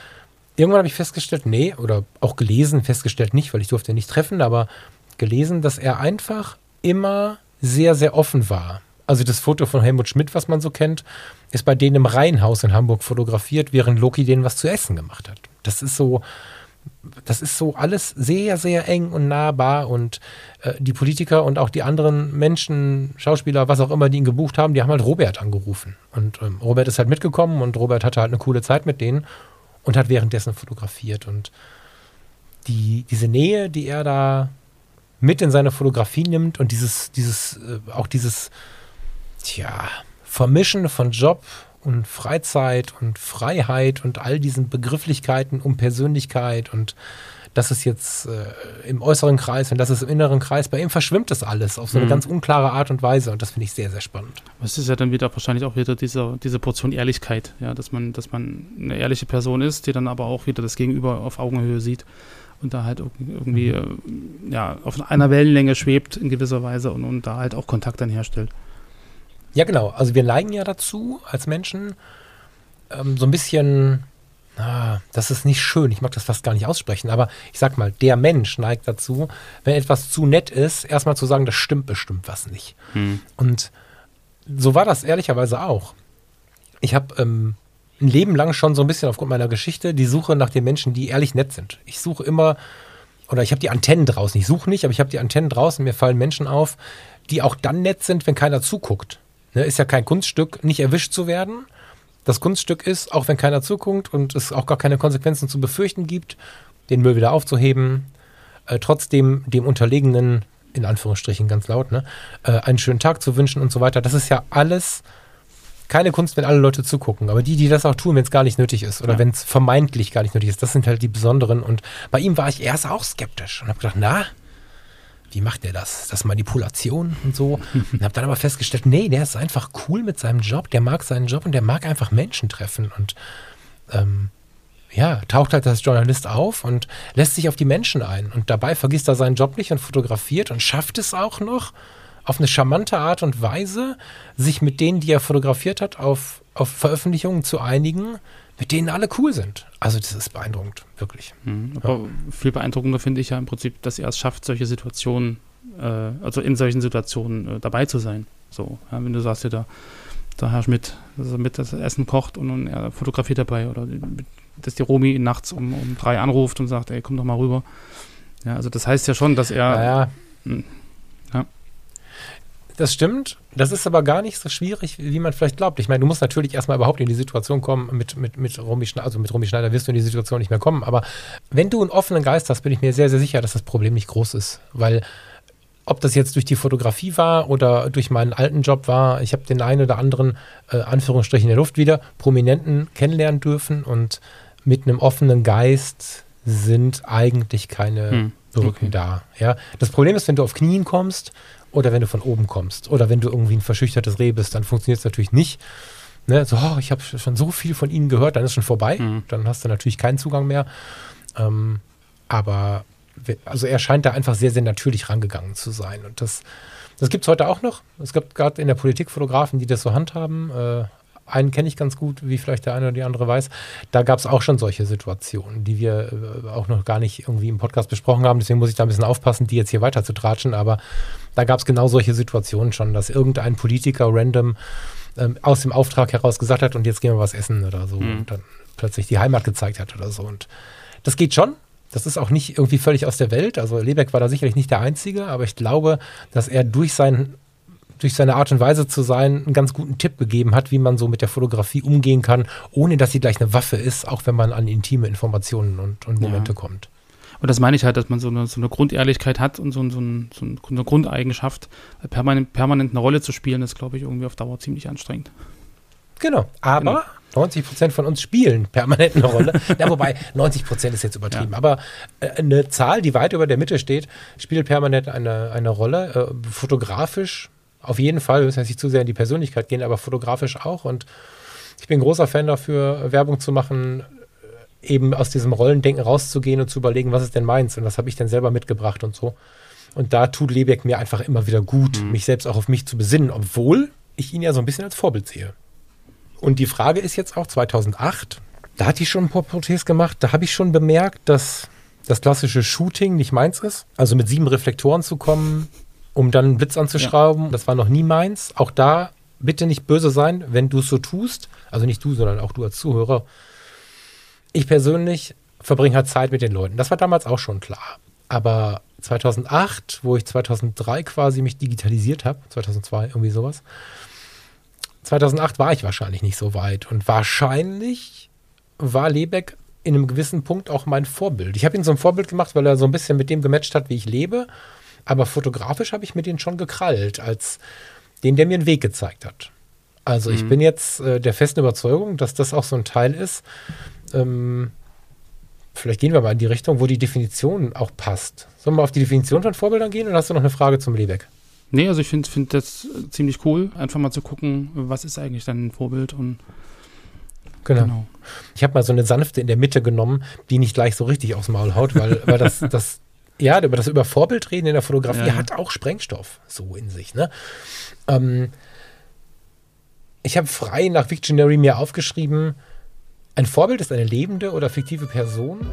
irgendwann habe ich festgestellt, nee, oder auch gelesen, festgestellt nicht, weil ich durfte ihn nicht treffen, aber gelesen, dass er einfach immer sehr, sehr offen war. Also das Foto von Helmut Schmidt, was man so kennt, ist bei denen im Reihenhaus in Hamburg fotografiert, während Loki denen was zu essen gemacht hat. Das ist so, das ist so alles sehr, sehr eng und nahbar und äh, die Politiker und auch die anderen Menschen, Schauspieler, was auch immer, die ihn gebucht haben, die haben halt Robert angerufen. Und ähm, Robert ist halt mitgekommen und Robert hatte halt eine coole Zeit mit denen und hat währenddessen fotografiert. Und die, diese Nähe, die er da mit in seine Fotografie nimmt und dieses, dieses, äh, auch dieses, tja, Vermischen von Job und Freizeit und Freiheit und all diesen Begrifflichkeiten um Persönlichkeit und das ist jetzt äh, im äußeren Kreis und das ist im inneren Kreis. Bei ihm verschwimmt das alles auf so eine Mhm. ganz unklare Art und Weise und das finde ich sehr, sehr spannend. Es ist ja dann wieder wahrscheinlich auch wieder diese, diese Portion Ehrlichkeit, ja, dass man, dass man eine ehrliche Person ist, die dann aber auch wieder das Gegenüber auf Augenhöhe sieht und da halt irg- irgendwie äh, ja, auf einer Wellenlänge schwebt in gewisser Weise und, und da halt auch Kontakt dann herstellt. Ja, genau. Also wir neigen ja dazu, als Menschen, ähm, so ein bisschen, ah, das ist nicht schön, ich mag das fast gar nicht aussprechen, aber ich sag mal, der Mensch neigt dazu, wenn etwas zu nett ist, erstmal zu sagen, das stimmt bestimmt was nicht. Und so war das ehrlicherweise auch. Ich habe ähm, ein Leben lang schon so ein bisschen aufgrund meiner Geschichte die Suche nach den Menschen, die ehrlich nett sind. Ich suche immer, oder ich habe die Antennen draußen. Ich suche nicht, aber ich habe die Antennen draußen. Mir fallen Menschen auf, die auch dann nett sind, wenn keiner zuguckt. Ne, ist ja kein Kunststück, nicht erwischt zu werden. Das Kunststück ist, auch wenn keiner zuguckt und es auch gar keine Konsequenzen zu befürchten gibt, den Müll wieder aufzuheben, äh, trotzdem dem Unterlegenen, in Anführungsstrichen ganz laut, ne, äh, einen schönen Tag zu wünschen und so weiter. Das ist ja alles keine Kunst, wenn alle Leute zugucken. Aber die, die das auch tun, wenn es gar nicht nötig ist oder Ja. wenn es vermeintlich gar nicht nötig ist, das sind halt die Besonderen. Und bei ihm war ich erst auch skeptisch und habe gedacht, na, wie macht der das? Ist das Manipulation und so? Und habe dann aber festgestellt, nee, der ist einfach cool mit seinem Job, der mag seinen Job und der mag einfach Menschen treffen und ähm, ja, taucht halt als Journalist auf und lässt sich auf die Menschen ein. Und dabei vergisst er seinen Job nicht und fotografiert und schafft es auch noch, auf eine charmante Art und Weise, sich mit denen, die er fotografiert hat, auf, auf Veröffentlichungen zu einigen, mit denen alle cool sind. Also das ist beeindruckend, wirklich. Mhm. Aber viel beeindruckender finde ich ja im Prinzip, dass er es schafft, solche Situationen, äh, also in solchen Situationen äh, dabei zu sein. So, ja, wenn du sagst, ja, da, der Herr Schmidt, dass er mit das Essen kocht und, und er fotografiert dabei oder dass die Romi ihn nachts um, um drei anruft und sagt, ey, komm doch mal rüber. Ja, also das heißt ja schon, dass er Naja. Das stimmt. Das ist aber gar nicht so schwierig, wie man vielleicht glaubt. Ich meine, du musst natürlich erstmal überhaupt in die Situation kommen, mit, mit, mit Romy Schneider, also mit Romy Schneider wirst du in die Situation nicht mehr kommen. Aber wenn du einen offenen Geist hast, bin ich mir sehr, sehr sicher, dass das Problem nicht groß ist. Weil ob das jetzt durch die Fotografie war oder durch meinen alten Job war, ich habe den einen oder anderen, äh, Anführungsstrichen in der Luft wieder, Prominenten kennenlernen dürfen und mit einem offenen Geist sind eigentlich keine Hm, Brücken okay. da. Ja? Das Problem ist, wenn du auf Knien kommst oder wenn du von oben kommst oder wenn du irgendwie ein verschüchtertes Reh bist, dann funktioniert es natürlich nicht. Ne? So, oh, ich habe schon so viel von ihnen gehört, dann ist schon vorbei. Mhm. Dann hast du natürlich keinen Zugang mehr. Ähm, aber also er scheint da einfach sehr, sehr natürlich rangegangen zu sein. Und das, das gibt es heute auch noch. Es gibt gerade in der Politik Fotografen, die das so handhaben. Äh, einen kenne ich ganz gut, wie vielleicht der eine oder die andere weiß. Da gab es auch schon solche Situationen, die wir äh, auch noch gar nicht irgendwie im Podcast besprochen haben. Deswegen muss ich da ein bisschen aufpassen, die jetzt hier weiter zu tratschen. Aber da gab es genau solche Situationen schon, dass irgendein Politiker random ähm, aus dem Auftrag heraus gesagt hat, und jetzt gehen wir was essen oder so. Mhm. Und dann plötzlich die Heimat gezeigt hat oder so. Und das geht schon. Das ist auch nicht irgendwie völlig aus der Welt. Also Lebeck war da sicherlich nicht der Einzige, aber ich glaube, dass er durch sein durch seine Art und Weise zu sein, einen ganz guten Tipp gegeben hat, wie man so mit der Fotografie umgehen kann, ohne dass sie gleich eine Waffe ist, auch wenn man an intime Informationen und, und Momente ja. kommt. Und das meine ich halt, dass man so eine, so eine Grundehrlichkeit hat und so, so, ein, so, eine Grundeigenschaft, permanent, permanent eine Rolle zu spielen, ist, glaube ich, irgendwie auf Dauer ziemlich anstrengend. Genau, aber genau. 90 Prozent von uns spielen permanent eine Rolle. ja, wobei 90 Prozent ist jetzt übertrieben. Ja. Aber äh, eine Zahl, die weit über der Mitte steht, spielt permanent eine, eine Rolle. Äh, fotografisch auf jeden Fall, wir müssen jetzt nicht zu sehr in die Persönlichkeit gehen, aber fotografisch auch. Und ich bin großer Fan dafür, Werbung zu machen, eben aus diesem Rollendenken rauszugehen und zu überlegen, was ist denn meins und was habe ich denn selber mitgebracht und so. Und da tut Lebeck mir einfach immer wieder gut, mhm. mich selbst auch auf mich zu besinnen, obwohl ich ihn ja so ein bisschen als Vorbild sehe. Und die Frage ist jetzt auch 2008, da hatte ich schon ein paar Porträts gemacht, da habe ich schon bemerkt, dass das klassische Shooting nicht meins ist. Also mit sieben Reflektoren zu kommen, um dann einen Blitz anzuschrauben, ja. das war noch nie meins. Auch da bitte nicht böse sein, wenn du es so tust. Also nicht du, sondern auch du als Zuhörer. Ich persönlich verbringe halt Zeit mit den Leuten. Das war damals auch schon klar. Aber 2008, wo ich 2003 quasi mich digitalisiert habe, 2002 irgendwie sowas, 2008 war ich wahrscheinlich nicht so weit und wahrscheinlich war Lebeck in einem gewissen Punkt auch mein Vorbild. Ich habe ihn so ein Vorbild gemacht, weil er so ein bisschen mit dem gematcht hat, wie ich lebe. Aber fotografisch habe ich mir den schon gekrallt, als den, der mir einen Weg gezeigt hat. Also mhm. ich bin jetzt äh, der festen Überzeugung, dass das auch so ein Teil ist. Ähm, vielleicht gehen wir mal in die Richtung, wo die Definition auch passt. Sollen wir auf die Definition von Vorbildern gehen oder hast du noch eine Frage zum Lebeck? Nee, also ich finde find das ziemlich cool, einfach mal zu gucken, was ist eigentlich dein Vorbild und Genau. genau. Ich habe mal so eine sanfte in der Mitte genommen, die nicht gleich so richtig aufs Maul haut, weil, weil das, das, ja, über das über Vorbildreden in der Fotografie ja. hat auch Sprengstoff so in sich. Ne? Ähm, ich habe frei nach Victionary mir aufgeschrieben, ein Vorbild ist eine lebende oder fiktive Person,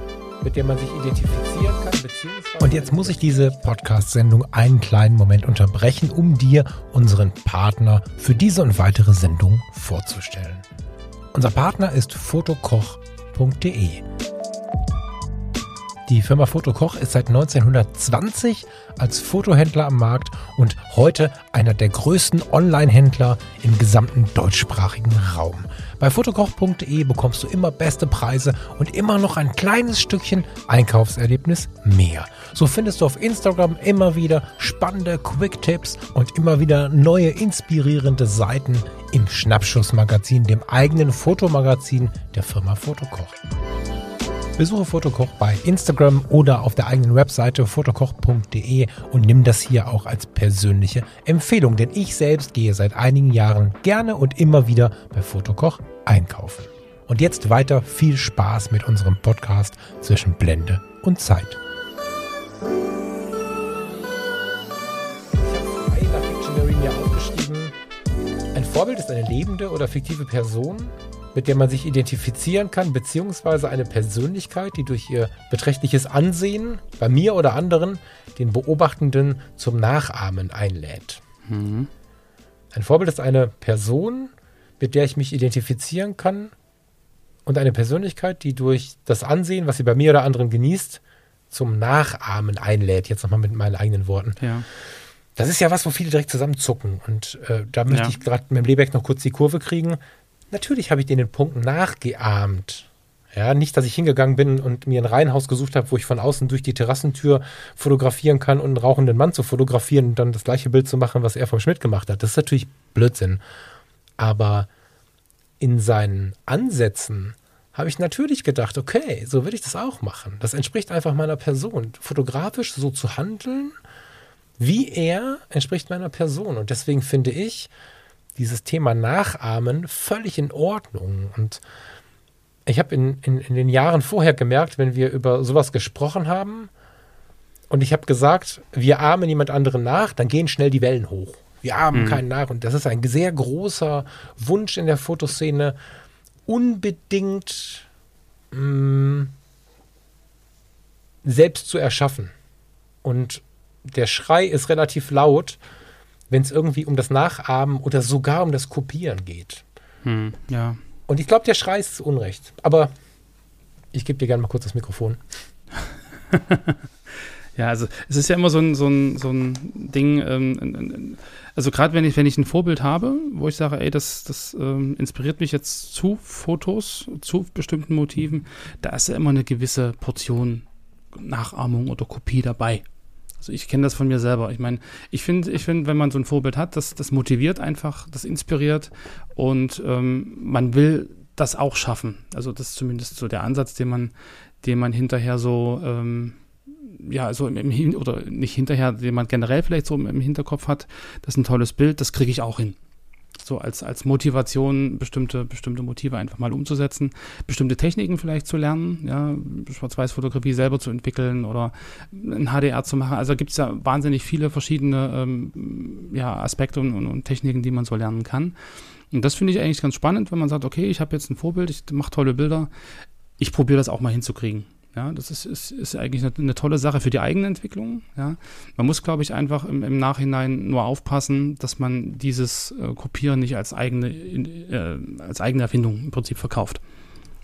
mit der man sich identifizieren kann. Und jetzt muss ich diese Podcast-Sendung einen kleinen Moment unterbrechen, um dir unseren Partner für diese und weitere Sendung vorzustellen. Unser Partner ist fotokoch.de. Die Firma Fotokoch ist seit 1920 als Fotohändler am Markt und heute einer der größten Online-Händler im gesamten deutschsprachigen Raum. Bei fotokoch.de bekommst du immer beste Preise und immer noch ein kleines Stückchen Einkaufserlebnis mehr. So findest du auf Instagram immer wieder spannende Quick-Tipps und immer wieder neue inspirierende Seiten im Schnappschussmagazin, dem eigenen Fotomagazin der Firma Fotokoch. Besuche Fotokoch bei Instagram oder auf der eigenen Webseite fotokoch.de und nimm das hier auch als persönliche Empfehlung, denn ich selbst gehe seit einigen Jahren gerne und immer wieder bei Fotokoch einkaufen. Und jetzt weiter viel Spaß mit unserem Podcast zwischen Blende und Zeit. Ein Vorbild ist eine lebende oder fiktive Person, mit der man sich identifizieren kann, beziehungsweise eine Persönlichkeit, die durch ihr beträchtliches Ansehen bei mir oder anderen den Beobachtenden zum Nachahmen einlädt. Mhm. Ein Vorbild ist eine Person, mit der ich mich identifizieren kann und eine Persönlichkeit, die durch das Ansehen, was sie bei mir oder anderen genießt, zum Nachahmen einlädt. Jetzt nochmal mit meinen eigenen Worten. Ja. Das ist ja was, wo viele direkt zusammenzucken. Und äh, da möchte ja. ich gerade mit dem Lebeck noch kurz die Kurve kriegen. Natürlich habe ich den Punkt nachgeahmt. Ja, nicht, dass ich hingegangen bin und mir ein Reihenhaus gesucht habe, wo ich von außen durch die Terrassentür fotografieren kann und einen rauchenden Mann zu fotografieren und dann das gleiche Bild zu machen, was er vom Schmidt gemacht hat. Das ist natürlich Blödsinn. Aber in seinen Ansätzen habe ich natürlich gedacht, okay, so will ich das auch machen. Das entspricht einfach meiner Person. Fotografisch so zu handeln, wie er, entspricht meiner Person. Und deswegen finde ich, dieses Thema Nachahmen völlig in Ordnung. Und ich habe in, in, in, den Jahren vorher gemerkt, wenn wir über sowas gesprochen haben und ich habe gesagt, wir ahmen jemand anderen nach, dann gehen schnell die Wellen hoch. Wir ahmen mhm. keinen nach. Und das ist ein sehr großer Wunsch in der Fotoszene, unbedingt mh, mm, selbst zu erschaffen. Und der Schrei ist relativ laut, wenn es irgendwie um das Nachahmen oder sogar um das Kopieren geht. Hm, ja. Und ich glaube, der Schrei ist zu Unrecht. Aber ich gebe dir gerne mal kurz das Mikrofon. ja, also es ist ja immer so ein, so ein, so ein Ding, ähm, also gerade wenn ich, wenn ich ein Vorbild habe, wo ich sage, ey, das, das ähm, inspiriert mich jetzt zu Fotos, zu bestimmten Motiven, da ist ja immer eine gewisse Portion Nachahmung oder Kopie dabei. Also ich kenne das von mir selber. Ich meine, ich finde, ich finde, wenn man so ein Vorbild hat, das, das motiviert einfach, das inspiriert und ähm, man will das auch schaffen. Also das ist zumindest so der Ansatz, den man, den man hinterher so, ähm, ja, so im, im oder nicht hinterher, den man generell vielleicht so im Hinterkopf hat. Das ist ein tolles Bild, das kriege ich auch hin so als, als Motivation bestimmte, bestimmte Motive einfach mal umzusetzen, bestimmte Techniken vielleicht zu lernen, ja, Schwarz-Weiß-Fotografie selber zu entwickeln oder ein HDR zu machen. Also gibt es ja wahnsinnig viele verschiedene ähm, ja, Aspekte und, und, und Techniken, die man so lernen kann. Und das finde ich eigentlich ganz spannend, wenn man sagt, okay, ich habe jetzt ein Vorbild, ich mache tolle Bilder, ich probiere das auch mal hinzukriegen. Ja, das ist, ist, ist eigentlich eine, eine, tolle Sache für die eigene Entwicklung. Ja. Man muss, glaube ich, einfach im, im, Nachhinein nur aufpassen, dass man dieses äh, Kopieren nicht als eigene, äh, als eigene Erfindung im Prinzip verkauft.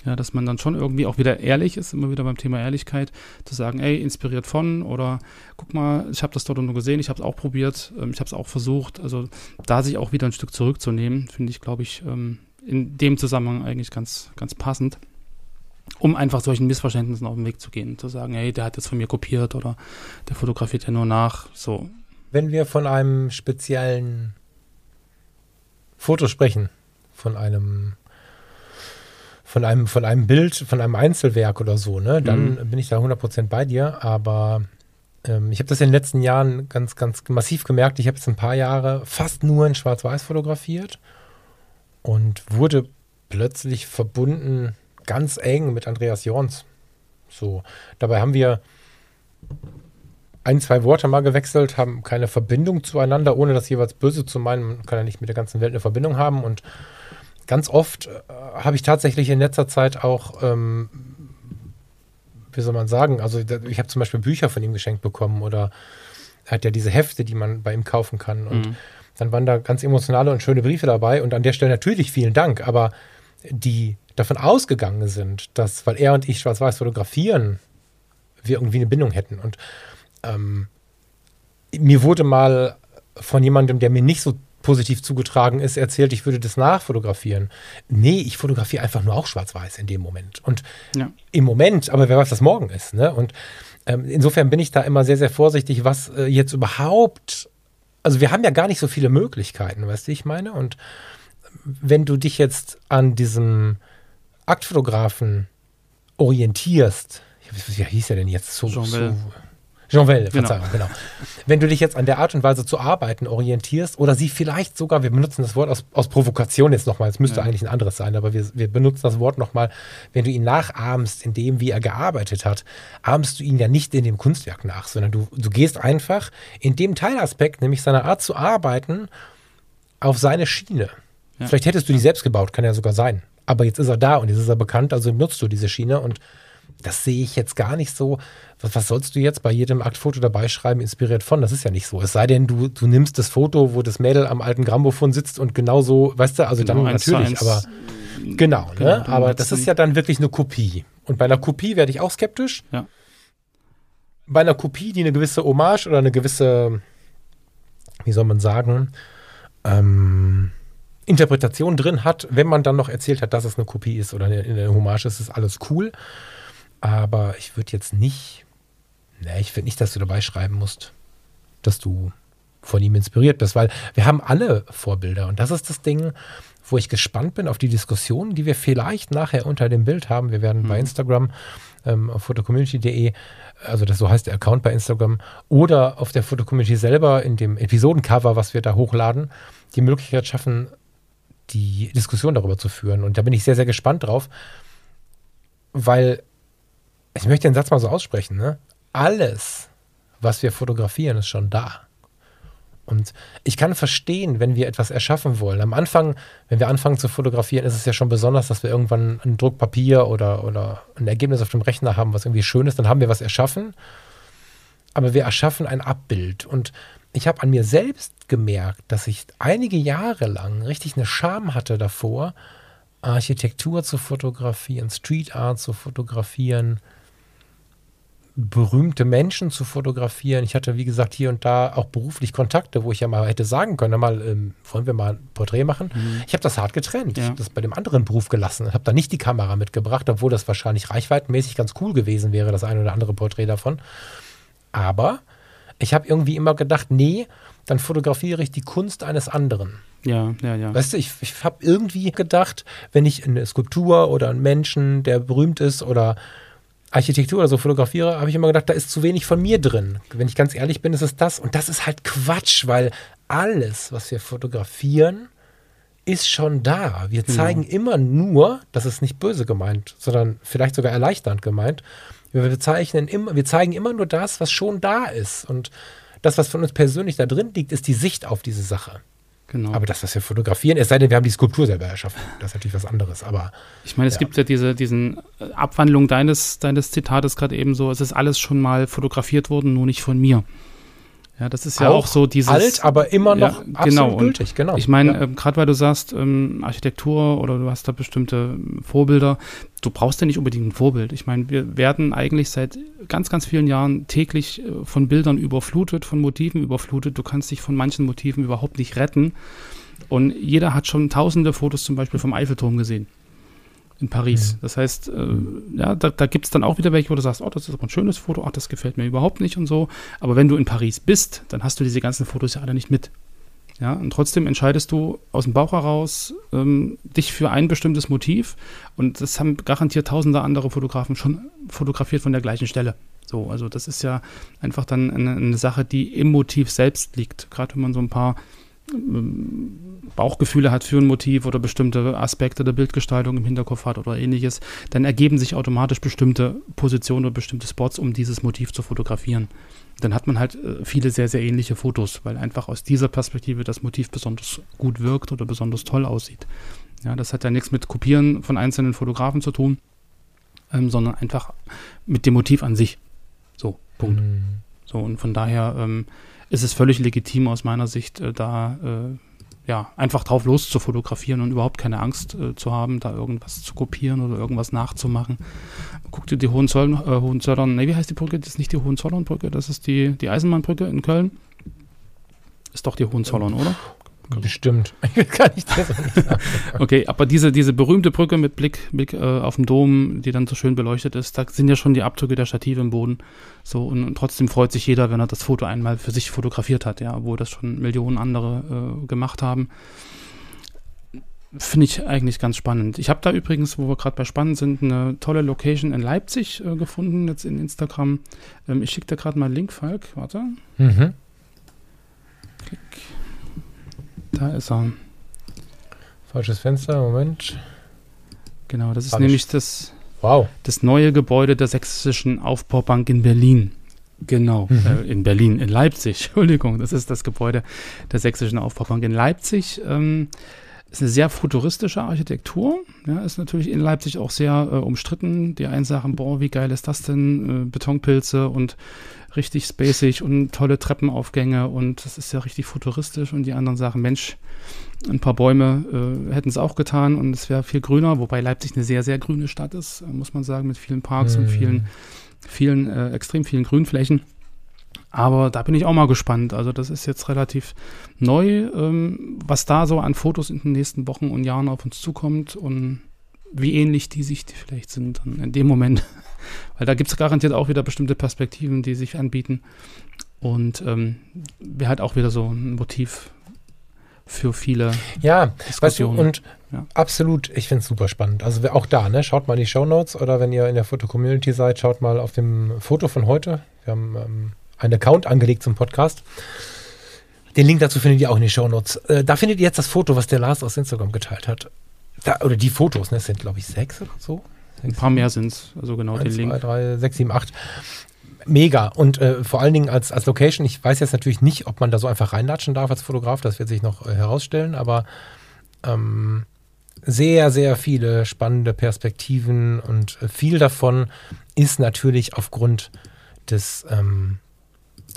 Ja, dass man dann schon irgendwie auch wieder ehrlich ist, immer wieder beim Thema Ehrlichkeit, zu sagen, ey, inspiriert von oder guck mal, ich habe das dort nur gesehen, ich habe es auch probiert, ähm, ich habe es auch versucht. Also da sich auch wieder ein Stück zurückzunehmen, finde ich, glaube ich, ähm, in dem Zusammenhang eigentlich ganz, ganz passend um einfach solchen Missverständnissen auf den Weg zu gehen, zu sagen, hey, der hat jetzt von mir kopiert oder der fotografiert ja nur nach, so. Wenn wir von einem speziellen Foto sprechen, von einem von einem, von einem Bild, von einem Einzelwerk oder so, ne, dann mhm. bin ich da 100% bei dir, aber ähm, ich habe das in den letzten Jahren ganz, ganz massiv gemerkt. Ich habe jetzt ein paar Jahre fast nur in Schwarz-Weiß fotografiert und wurde plötzlich verbunden ganz eng mit Andreas Jorns. So, dabei haben wir ein, zwei Worte mal gewechselt, haben keine Verbindung zueinander, ohne das jeweils böse zu meinen. Man kann ja nicht mit der ganzen Welt eine Verbindung haben. Und ganz oft äh, habe ich tatsächlich in letzter Zeit auch, ähm, wie soll man sagen, also ich habe zum Beispiel Bücher von ihm geschenkt bekommen oder er hat ja diese Hefte, die man bei ihm kaufen kann. Und mhm. dann waren da ganz emotionale und schöne Briefe dabei. Und an der Stelle natürlich vielen Dank. Aber die davon ausgegangen sind, dass, weil er und ich schwarz-weiß fotografieren, wir irgendwie eine Bindung hätten. Und ähm, mir wurde mal von jemandem, der mir nicht so positiv zugetragen ist, erzählt, ich würde das nachfotografieren. Nee, ich fotografiere einfach nur auch schwarz-weiß in dem Moment. Und ja. im Moment, aber wer weiß, was morgen ist. Ne? Und ähm, insofern bin ich da immer sehr, sehr vorsichtig, was äh, jetzt überhaupt, also wir haben ja gar nicht so viele Möglichkeiten, weißt du, ich meine? Und wenn du dich jetzt an diesem Aktfotografen orientierst, wie hieß er denn jetzt? So, Jean so, Jean Well. Verzeihung, genau. genau. Wenn du dich jetzt an der Art und Weise zu arbeiten orientierst oder sie vielleicht sogar, wir benutzen das Wort aus, aus Provokation jetzt nochmal, es müsste ja. eigentlich ein anderes sein, aber wir, wir benutzen das Wort nochmal, wenn du ihn nachahmst in dem, wie er gearbeitet hat, ahmst du ihn ja nicht in dem Kunstwerk nach, sondern du, du gehst einfach in dem Teilaspekt, nämlich seiner Art zu arbeiten, auf seine Schiene. Ja. Vielleicht hättest du die selbst gebaut, kann ja sogar sein. Aber jetzt ist er da und jetzt ist er bekannt, also nutzt du diese Schiene und das sehe ich jetzt gar nicht so. Was, was, sollst du jetzt bei jedem Aktfoto dabei schreiben, inspiriert von? Das ist ja nicht so. Es sei denn, du, du nimmst das Foto, wo das Mädel am alten Grammophon sitzt und genauso, weißt du, also genau, dann natürlich, aber genau, genau ne? aber das ist ja dann wirklich eine Kopie. Und bei einer Kopie werde ich auch skeptisch. Ja. Bei einer Kopie, die eine gewisse Hommage oder eine gewisse, wie soll man sagen, ähm, Interpretation drin hat, wenn man dann noch erzählt hat, dass es eine Kopie ist oder eine, eine Hommage ist, ist alles cool. Aber ich würde jetzt nicht, ne, ich finde nicht, dass du dabei schreiben musst, dass du von ihm inspiriert bist, weil wir haben alle Vorbilder und das ist das Ding, wo ich gespannt bin auf die Diskussion, die wir vielleicht nachher unter dem Bild haben. Wir werden mhm. bei Instagram ähm, auf photocommunity.de, also das so heißt der Account bei Instagram, oder auf der Photocommunity selber in dem Episodencover, was wir da hochladen, die Möglichkeit schaffen, die Diskussion darüber zu führen. Und da bin ich sehr, sehr gespannt drauf, weil ich möchte den Satz mal so aussprechen, ne? Alles, was wir fotografieren, ist schon da. Und ich kann verstehen, wenn wir etwas erschaffen wollen. Am Anfang, wenn wir anfangen zu fotografieren, ist es ja schon besonders, dass wir irgendwann ein Druckpapier oder, oder ein Ergebnis auf dem Rechner haben, was irgendwie schön ist. Dann haben wir was erschaffen. Aber wir erschaffen ein Abbild. Und ich habe an mir selbst gemerkt, dass ich einige Jahre lang richtig eine Scham hatte davor, Architektur zu fotografieren, Street Art zu fotografieren, berühmte Menschen zu fotografieren. Ich hatte, wie gesagt, hier und da auch beruflich Kontakte, wo ich ja mal hätte sagen können, mal, ähm, wollen wir mal ein Porträt machen? Mhm. Ich habe das hart getrennt. Ja. Ich habe das bei dem anderen Beruf gelassen. habe da nicht die Kamera mitgebracht, obwohl das wahrscheinlich reichweitenmäßig ganz cool gewesen wäre, das eine oder andere Porträt davon. Aber ich habe irgendwie immer gedacht, nee, dann fotografiere ich die Kunst eines anderen. Ja, ja, ja. Weißt du, ich, ich habe irgendwie gedacht, wenn ich eine Skulptur oder einen Menschen, der berühmt ist oder Architektur oder so fotografiere, habe ich immer gedacht, da ist zu wenig von mir drin. Wenn ich ganz ehrlich bin, ist es das. Und das ist halt Quatsch, weil alles, was wir fotografieren, ist schon da. Wir genau. zeigen immer nur, das ist nicht böse gemeint, sondern vielleicht sogar erleichternd gemeint. Wir bezeichnen immer, wir zeigen immer nur das, was schon da ist. Und das, was von uns persönlich da drin liegt, ist die Sicht auf diese Sache. Genau. Aber das, was wir fotografieren, es sei denn, wir haben die Skulptur selber erschaffen. Das ist natürlich was anderes. Aber ich meine, es ja. gibt ja diese diesen äh, Abwandlung deines, deines Zitates gerade eben so, es ist alles schon mal fotografiert worden, nur nicht von mir. Ja, das ist ja auch, auch so dieses. Alt, aber immer noch ja, genau. gültig, genau. Ich meine, ja. äh, gerade weil du sagst, ähm, Architektur oder du hast da bestimmte Vorbilder, du brauchst ja nicht unbedingt ein Vorbild. Ich meine, wir werden eigentlich seit ganz, ganz vielen Jahren täglich äh, von Bildern überflutet, von Motiven überflutet. Du kannst dich von manchen Motiven überhaupt nicht retten. Und jeder hat schon tausende Fotos zum Beispiel vom Eiffelturm gesehen in Paris. Mhm. Das heißt, äh, ja, da, da gibt es dann auch wieder welche, wo du sagst, oh, das ist aber ein schönes Foto, ach, das gefällt mir überhaupt nicht und so. Aber wenn du in Paris bist, dann hast du diese ganzen Fotos ja alle nicht mit. Ja, und trotzdem entscheidest du aus dem Bauch heraus ähm, dich für ein bestimmtes Motiv und das haben garantiert tausende andere Fotografen schon fotografiert von der gleichen Stelle. So, also das ist ja einfach dann eine, eine Sache, die im Motiv selbst liegt. Gerade wenn man so ein paar Bauchgefühle hat für ein Motiv oder bestimmte Aspekte der Bildgestaltung im Hinterkopf hat oder ähnliches, dann ergeben sich automatisch bestimmte Positionen oder bestimmte Spots, um dieses Motiv zu fotografieren. Dann hat man halt äh, viele sehr, sehr ähnliche Fotos, weil einfach aus dieser Perspektive das Motiv besonders gut wirkt oder besonders toll aussieht. Ja, das hat ja nichts mit Kopieren von einzelnen Fotografen zu tun, ähm, sondern einfach mit dem Motiv an sich. So, Punkt. Mhm. So, und von daher ähm, ist es völlig legitim aus meiner Sicht, äh, da äh, ja, einfach drauf los zu fotografieren und überhaupt keine Angst äh, zu haben, da irgendwas zu kopieren oder irgendwas nachzumachen. Guck dir die Hohenzollern, äh, Hohenzollern, nee, wie heißt die Brücke? Das ist nicht die Hohenzollernbrücke, das ist die, die Eisenbahnbrücke in Köln. Ist doch die Hohenzollern, oder? Bestimmt. Kann ich sagen. okay, aber diese, diese berühmte Brücke mit Blick, Blick äh, auf den Dom, die dann so schön beleuchtet ist, da sind ja schon die Abdrücke der Stative im Boden. So, und, und trotzdem freut sich jeder, wenn er das Foto einmal für sich fotografiert hat, ja, wo das schon Millionen andere äh, gemacht haben. Finde ich eigentlich ganz spannend. Ich habe da übrigens, wo wir gerade bei spannend sind, eine tolle Location in Leipzig äh, gefunden, jetzt in Instagram. Ähm, ich schicke da gerade mal einen Link, Falk. Warte. Mhm. Klick. Da ist er. Falsches Fenster, Moment. Genau, das ist Falsch. nämlich das, wow. das neue Gebäude der Sächsischen Aufbaubank in Berlin. Genau, mhm. äh, in Berlin, in Leipzig, Entschuldigung, das ist das Gebäude der Sächsischen Aufbaubank in Leipzig. Ähm, ist eine sehr futuristische Architektur. Ja, ist natürlich in Leipzig auch sehr äh, umstritten. Die einen sagen, boah, wie geil ist das denn? Äh, Betonpilze und richtig spacig und tolle Treppenaufgänge und das ist ja richtig futuristisch und die anderen sagen, Mensch, ein paar Bäume äh, hätten es auch getan und es wäre viel grüner, wobei Leipzig eine sehr, sehr grüne Stadt ist, äh, muss man sagen, mit vielen Parks mhm. und vielen, vielen, äh, extrem vielen Grünflächen. Aber da bin ich auch mal gespannt. Also das ist jetzt relativ neu, ähm, was da so an Fotos in den nächsten Wochen und Jahren auf uns zukommt und wie ähnlich die sich vielleicht sind dann in dem Moment. Weil da gibt es garantiert auch wieder bestimmte Perspektiven, die sich anbieten. Und ähm, wäre halt auch wieder so ein Motiv für viele ja, Diskussionen. Weißt du, und ja. absolut, ich finde es super spannend. Also auch da, ne, schaut mal in die Show Notes oder wenn ihr in der Foto-Community seid, schaut mal auf dem Foto von heute. Wir haben ähm, einen Account angelegt zum Podcast. Den Link dazu findet ihr auch in den Show Notes. Äh, da findet ihr jetzt das Foto, was der Lars aus Instagram geteilt hat. Da, oder die Fotos, ne, es sind glaube ich sechs oder so. Ein paar mehr sind es, also genau 1, den Link. 2, 3, 6, 7, 8. Mega. Und äh, vor allen Dingen als, als Location, ich weiß jetzt natürlich nicht, ob man da so einfach reinlatschen darf als Fotograf, das wird sich noch äh, herausstellen, aber ähm, sehr, sehr viele spannende Perspektiven und äh, viel davon ist natürlich aufgrund des, ähm,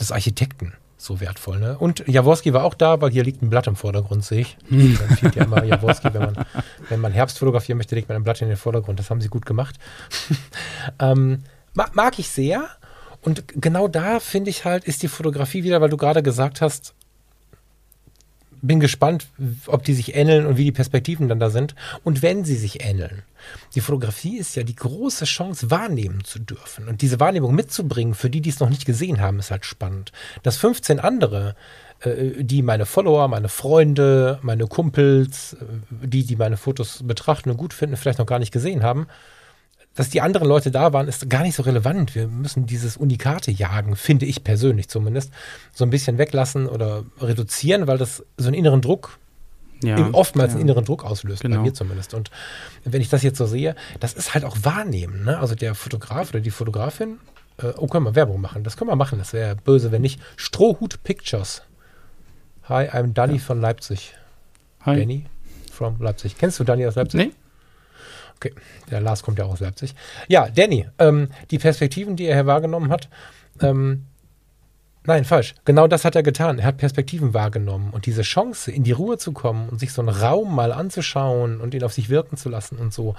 des Architekten so wertvoll. Ne? Und Jaworski war auch da, weil hier liegt ein Blatt im Vordergrund, sehe ich. Hm. Dann fehlt ja immer Jaworski, wenn man, wenn man Herbst fotografieren möchte, legt man ein Blatt in den Vordergrund. Das haben sie gut gemacht. ähm, mag ich sehr. und genau da finde ich halt, ist die Fotografie wieder, weil du gerade gesagt hast, bin gespannt, ob die sich ähneln und wie die Perspektiven dann da sind. Und wenn sie sich ähneln. Die Fotografie ist ja die große Chance, wahrnehmen zu dürfen. Und diese Wahrnehmung mitzubringen, für die, die es noch nicht gesehen haben, ist halt spannend. Dass 15 andere, äh, die meine Follower, meine Freunde, meine Kumpels, äh, die, die meine Fotos betrachten und gut finden, vielleicht noch gar nicht gesehen haben, dass die anderen Leute da waren, ist gar nicht so relevant. Wir müssen dieses Unikate jagen, finde ich persönlich zumindest, so ein bisschen weglassen oder reduzieren, weil das so einen inneren Druck, ja, oftmals ja. einen inneren Druck auslöst, genau. bei mir zumindest. Und wenn ich das jetzt so sehe, das ist halt auch Wahrnehmen. Ne? Also der Fotograf oder die Fotografin, äh, oh, können wir Werbung machen? Das können wir machen, das wäre böse, wenn nicht. Strohhut Pictures. Hi, I'm Danny ja. von Leipzig. Hi. Danny from Leipzig. Kennst du Danny aus Leipzig? Nee. Okay, der Lars kommt ja auch aus Leipzig. Ja, Danny, ähm, die Perspektiven, die er hier wahrgenommen hat, ähm, nein, falsch. Genau das hat er getan. Er hat Perspektiven wahrgenommen und diese Chance, in die Ruhe zu kommen und sich so einen Raum mal anzuschauen und ihn auf sich wirken zu lassen und so.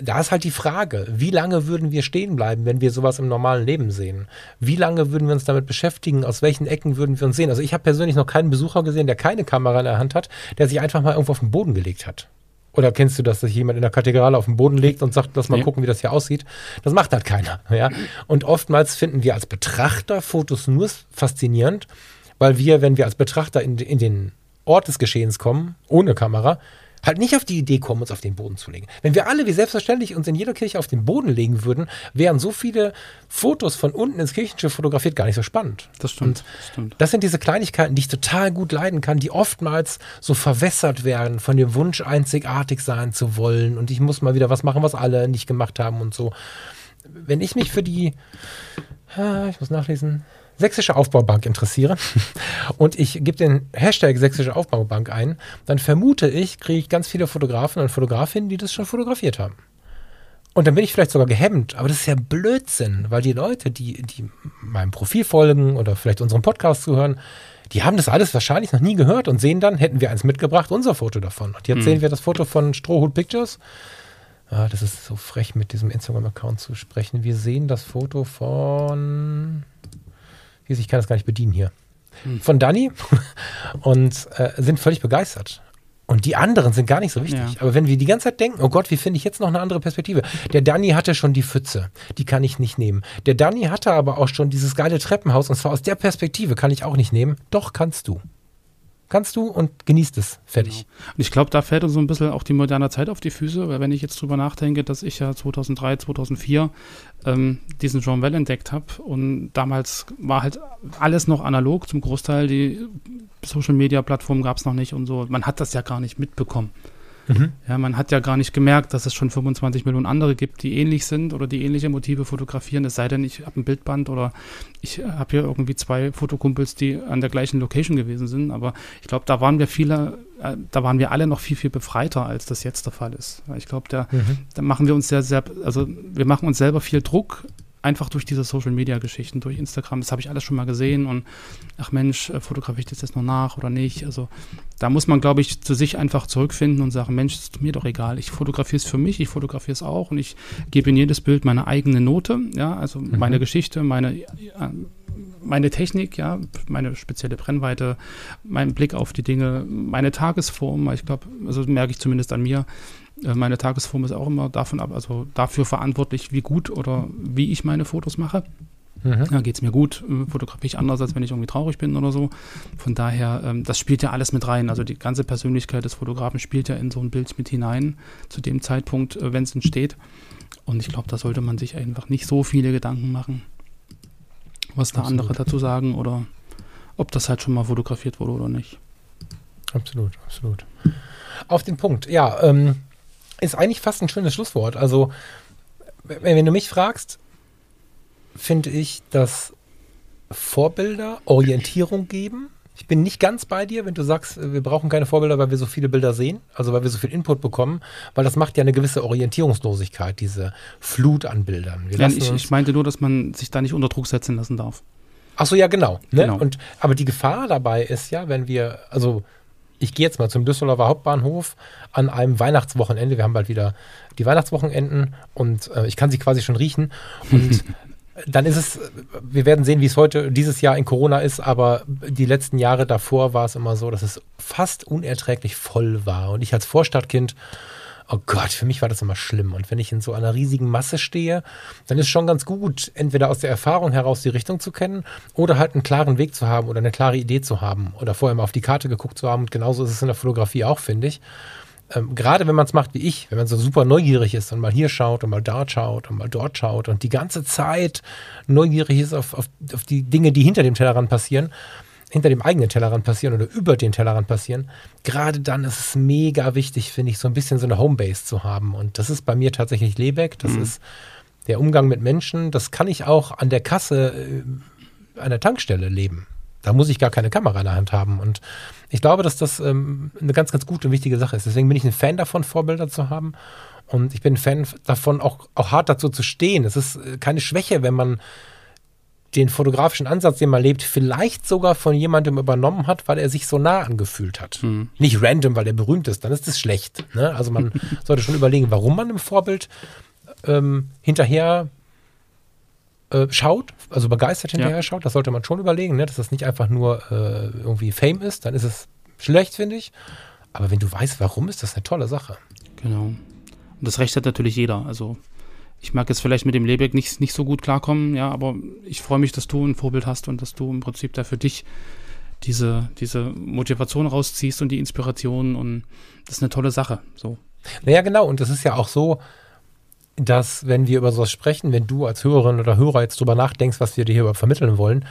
Da ist halt die Frage, wie lange würden wir stehen bleiben, wenn wir sowas im normalen Leben sehen? Wie lange würden wir uns damit beschäftigen? Aus welchen Ecken würden wir uns sehen? Also ich habe persönlich noch keinen Besucher gesehen, der keine Kamera in der Hand hat, der sich einfach mal irgendwo auf den Boden gelegt hat. Oder kennst du, dass sich jemand in der Kathedrale auf den Boden legt und sagt, lass mal nee. gucken, wie das hier aussieht? Das macht halt keiner. Ja? Und oftmals finden wir als Betrachter Fotos nur faszinierend, weil wir, wenn wir als Betrachter in, in den Ort des Geschehens kommen, ohne Kamera, halt nicht auf die Idee kommen, uns auf den Boden zu legen. Wenn wir alle wie selbstverständlich uns in jeder Kirche auf den Boden legen würden, wären so viele Fotos von unten ins Kirchenschiff fotografiert gar nicht so spannend. Das stimmt, das stimmt. Das sind diese Kleinigkeiten, die ich total gut leiden kann, die oftmals so verwässert werden von dem Wunsch, einzigartig sein zu wollen und ich muss mal wieder was machen, was alle nicht gemacht haben und so. Wenn ich mich für die, ich muss nachlesen, Sächsische Aufbaubank interessiere und ich gebe den Hashtag Sächsische Aufbaubank ein, dann vermute ich, kriege ich ganz viele Fotografen und Fotografinnen, die das schon fotografiert haben. Und dann bin ich vielleicht sogar gehemmt, aber das ist ja Blödsinn, weil die Leute, die, die meinem Profil folgen oder vielleicht unserem Podcast zuhören, die haben das alles wahrscheinlich noch nie gehört und sehen dann, hätten wir eins mitgebracht, unser Foto davon. Und jetzt mhm. sehen wir das Foto von Strohhut Pictures. Ah, das ist so frech, mit diesem Instagram-Account zu sprechen. Wir sehen das Foto von ich kann das gar nicht bedienen hier. Hm. Von Dani und äh, sind völlig begeistert. Und die anderen sind gar nicht so wichtig. Ja. Aber wenn wir die ganze Zeit denken, oh Gott, wie finde ich jetzt noch eine andere Perspektive? Der Danny hatte schon die Pfütze, die kann ich nicht nehmen. Der Danny hatte aber auch schon dieses geile Treppenhaus und zwar aus der Perspektive kann ich auch nicht nehmen. Doch kannst du kannst du und genießt es. Fertig. Genau. Und ich glaube, da fällt uns so ein bisschen auch die moderne Zeit auf die Füße, weil wenn ich jetzt drüber nachdenke, dass ich ja 2003, 2004 ähm, diesen Jean Well entdeckt habe und damals war halt alles noch analog zum Großteil, die Social Media Plattformen gab es noch nicht und so. Man hat das ja gar nicht mitbekommen. Mhm. Ja, man hat ja gar nicht gemerkt, dass es schon 25 Millionen andere gibt, die ähnlich sind oder die ähnliche Motive fotografieren. Es sei denn, ich habe ein Bildband oder ich habe hier irgendwie zwei Fotokumpels, die an der gleichen Location gewesen sind. Aber ich glaube, da waren wir viele, äh, da waren wir alle noch viel, viel befreiter, als das jetzt der Fall ist. Ich glaube, da, mhm. da machen wir uns sehr, sehr, also wir machen uns selber viel Druck einfach durch diese Social Media Geschichten, durch Instagram, das habe ich alles schon mal gesehen und ach Mensch, äh, fotografiere ich das jetzt noch nach oder nicht? Also da muss man, glaube ich, zu sich einfach zurückfinden und sagen, Mensch, ist mir doch egal. Ich fotografiere es für mich, ich fotografiere es auch und ich gebe in jedes Bild meine eigene Note, ja, also mhm. meine Geschichte, meine meine Technik, ja, meine spezielle Brennweite, mein Blick auf die Dinge, meine Tagesform, ich glaube, also merke ich zumindest an mir, äh, meine Tagesform ist auch immer davon ab, also dafür verantwortlich, wie gut oder wie ich meine Fotos mache. Mhm. Ja, geht es mir gut, äh, fotografiere ich anders, als wenn ich irgendwie traurig bin oder so. Von daher, ähm, das spielt ja alles mit rein. Also die ganze Persönlichkeit des Fotografen spielt ja in so ein Bild mit hinein, zu dem Zeitpunkt, äh, wenn es entsteht. Und ich glaube, da sollte man sich einfach nicht so viele Gedanken machen, was da absolut. andere dazu sagen oder ob das halt schon mal fotografiert wurde oder nicht. Absolut, absolut. Auf den Punkt, ja. Ähm, ist eigentlich fast ein schönes Schlusswort. Also, wenn du mich fragst, finde ich, dass Vorbilder Orientierung geben. Ich bin nicht ganz bei dir, wenn du sagst, wir brauchen keine Vorbilder, weil wir so viele Bilder sehen, also weil wir so viel Input bekommen, weil das macht ja eine gewisse Orientierungslosigkeit, diese Flut an Bildern. Ja, ich, ich, meinte nur, dass man sich da nicht unter Druck setzen lassen darf. Ach so, ja, genau. Ne? genau. Und, aber die Gefahr dabei ist ja, wenn wir, also ich gehe jetzt mal zum Düsseldorfer Hauptbahnhof an einem Weihnachtswochenende. Wir haben bald wieder die Weihnachtswochenenden und äh, ich kann sie quasi schon riechen. Und dann ist es, wir werden sehen, wie es heute dieses Jahr in Corona ist, aber die letzten Jahre davor war es immer so, dass es fast unerträglich voll war. Und ich als Vorstadtkind, oh Gott, für mich war das immer schlimm. Und wenn ich in so einer riesigen Masse stehe, dann ist schon ganz gut, entweder aus der Erfahrung heraus die Richtung zu kennen oder halt einen klaren Weg zu haben oder eine klare Idee zu haben oder vorher mal auf die Karte geguckt zu haben. Und genauso ist es in der Fotografie auch, finde ich ähm, gerade wenn man es macht wie ich, wenn man so super neugierig ist und mal hier schaut und mal da schaut und mal dort schaut und die ganze Zeit neugierig ist auf, auf, auf die Dinge, die hinter dem Tellerrand passieren, hinter dem eigenen Tellerrand passieren oder über den Tellerrand passieren, gerade dann ist es mega wichtig, finde ich, so ein bisschen so eine Homebase zu haben. Und das ist bei mir tatsächlich Lebeck, das mhm. ist der Umgang mit Menschen, das kann ich auch an der Kasse äh, an der Tankstelle leben. Da muss ich gar keine Kamera in der Hand haben. Und ich glaube, dass das ähm, eine ganz, ganz gute und wichtige Sache ist. Deswegen bin ich ein Fan davon, Vorbilder zu haben. Und ich bin ein Fan davon, auch, auch hart dazu zu stehen. Es ist äh, keine Schwäche, wenn man den fotografischen Ansatz, den man lebt, vielleicht sogar von jemandem übernommen hat, weil er sich so nah angefühlt hat. Mhm. Nicht random, weil er berühmt ist, dann ist das schlecht. Ne? Also man sollte schon überlegen, warum man im Vorbild ähm, hinterher äh, schaut, also begeistert hinterher ja. schaut, das sollte man schon überlegen, ne? dass das nicht einfach nur äh, irgendwie Fame ist, dann ist es schlecht, finde ich. Aber wenn du weißt, warum, ist das eine tolle Sache. Genau. Und das Recht hat natürlich jeder. Also ich mag jetzt vielleicht mit dem Lebeck nicht, nicht so gut klarkommen, ja, aber ich freue mich, dass du ein Vorbild hast und dass du im Prinzip da für dich diese, diese Motivation rausziehst und die Inspiration und das ist eine tolle Sache. So. Naja, genau, und das ist ja auch so, dass, wenn wir über sowas sprechen, wenn du als Hörerin oder Hörer jetzt drüber nachdenkst, was wir dir hier vermitteln wollen,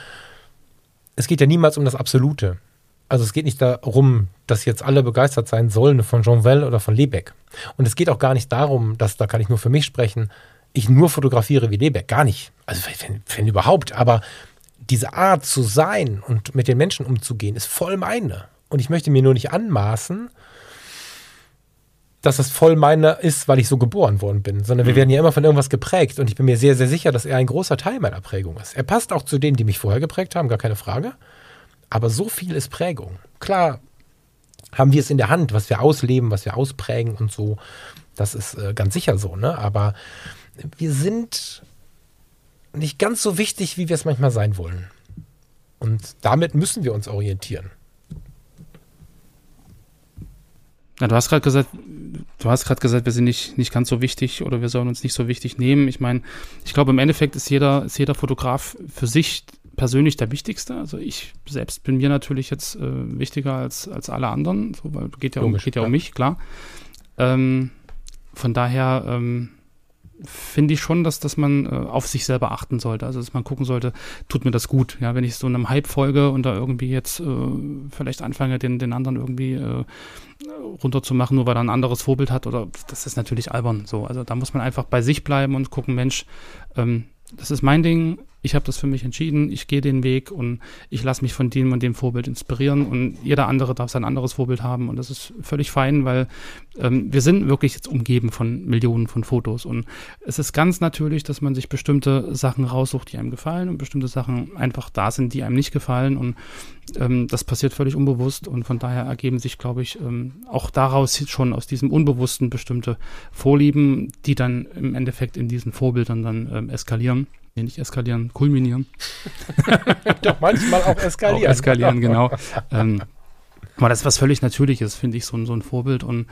es geht ja niemals um das Absolute. Also es geht nicht darum, dass jetzt alle begeistert sein sollen von Jean Well oder von Lebeck. Und es geht auch gar nicht darum, dass, da kann ich nur für mich sprechen, ich nur fotografiere wie Lebeck. Gar nicht. Also wenn, wenn überhaupt. Aber diese Art zu sein und mit den Menschen umzugehen, ist voll meine. Und ich möchte mir nur nicht anmaßen, dass es voll meiner ist, weil ich so geboren worden bin, sondern wir mhm. werden ja immer von irgendwas geprägt und ich bin mir sehr, sehr sicher, dass er ein großer Teil meiner Prägung ist. Er passt auch zu denen, die mich vorher geprägt haben, gar keine Frage. Aber so viel ist Prägung. Klar haben wir es in der Hand, was wir ausleben, was wir ausprägen und so. Das ist äh, ganz sicher so, ne? Aber wir sind nicht ganz so wichtig, wie wir es manchmal sein wollen. Und damit müssen wir uns orientieren. Ja, du hast gerade gesagt, du hast gerade gesagt, wir sind nicht, nicht ganz so wichtig oder wir sollen uns nicht so wichtig nehmen. Ich meine, ich glaube, im Endeffekt ist jeder, ist jeder Fotograf für sich persönlich der Wichtigste. Also ich selbst bin mir natürlich jetzt äh, wichtiger als, als alle anderen, so, weil geht ja, um, geht ja um mich, klar. Ähm, von daher ähm, finde ich schon, dass, dass man äh, auf sich selber achten sollte. Also dass man gucken sollte, tut mir das gut. Ja, wenn ich so einem Hype folge und da irgendwie jetzt äh, vielleicht anfange, den, den anderen irgendwie äh, runterzumachen, nur weil er ein anderes Vorbild hat, oder das ist natürlich albern. So, also da muss man einfach bei sich bleiben und gucken, Mensch, ähm, das ist mein Ding, ich habe das für mich entschieden, ich gehe den Weg und ich lasse mich von dem und dem Vorbild inspirieren und jeder andere darf sein anderes Vorbild haben und das ist völlig fein, weil ähm, wir sind wirklich jetzt umgeben von Millionen von Fotos und es ist ganz natürlich, dass man sich bestimmte Sachen raussucht, die einem gefallen und bestimmte Sachen einfach da sind, die einem nicht gefallen und ähm, das passiert völlig unbewusst und von daher ergeben sich, glaube ich, ähm, auch daraus schon aus diesem Unbewussten bestimmte Vorlieben, die dann im Endeffekt in diesen Vorbildern dann ähm, eskalieren nee, nicht eskalieren, kulminieren. Doch manchmal auch eskalieren. Auch eskalieren, genau. ähm, aber das ist was völlig Natürliches, finde ich, so, ein, so ein Vorbild. Und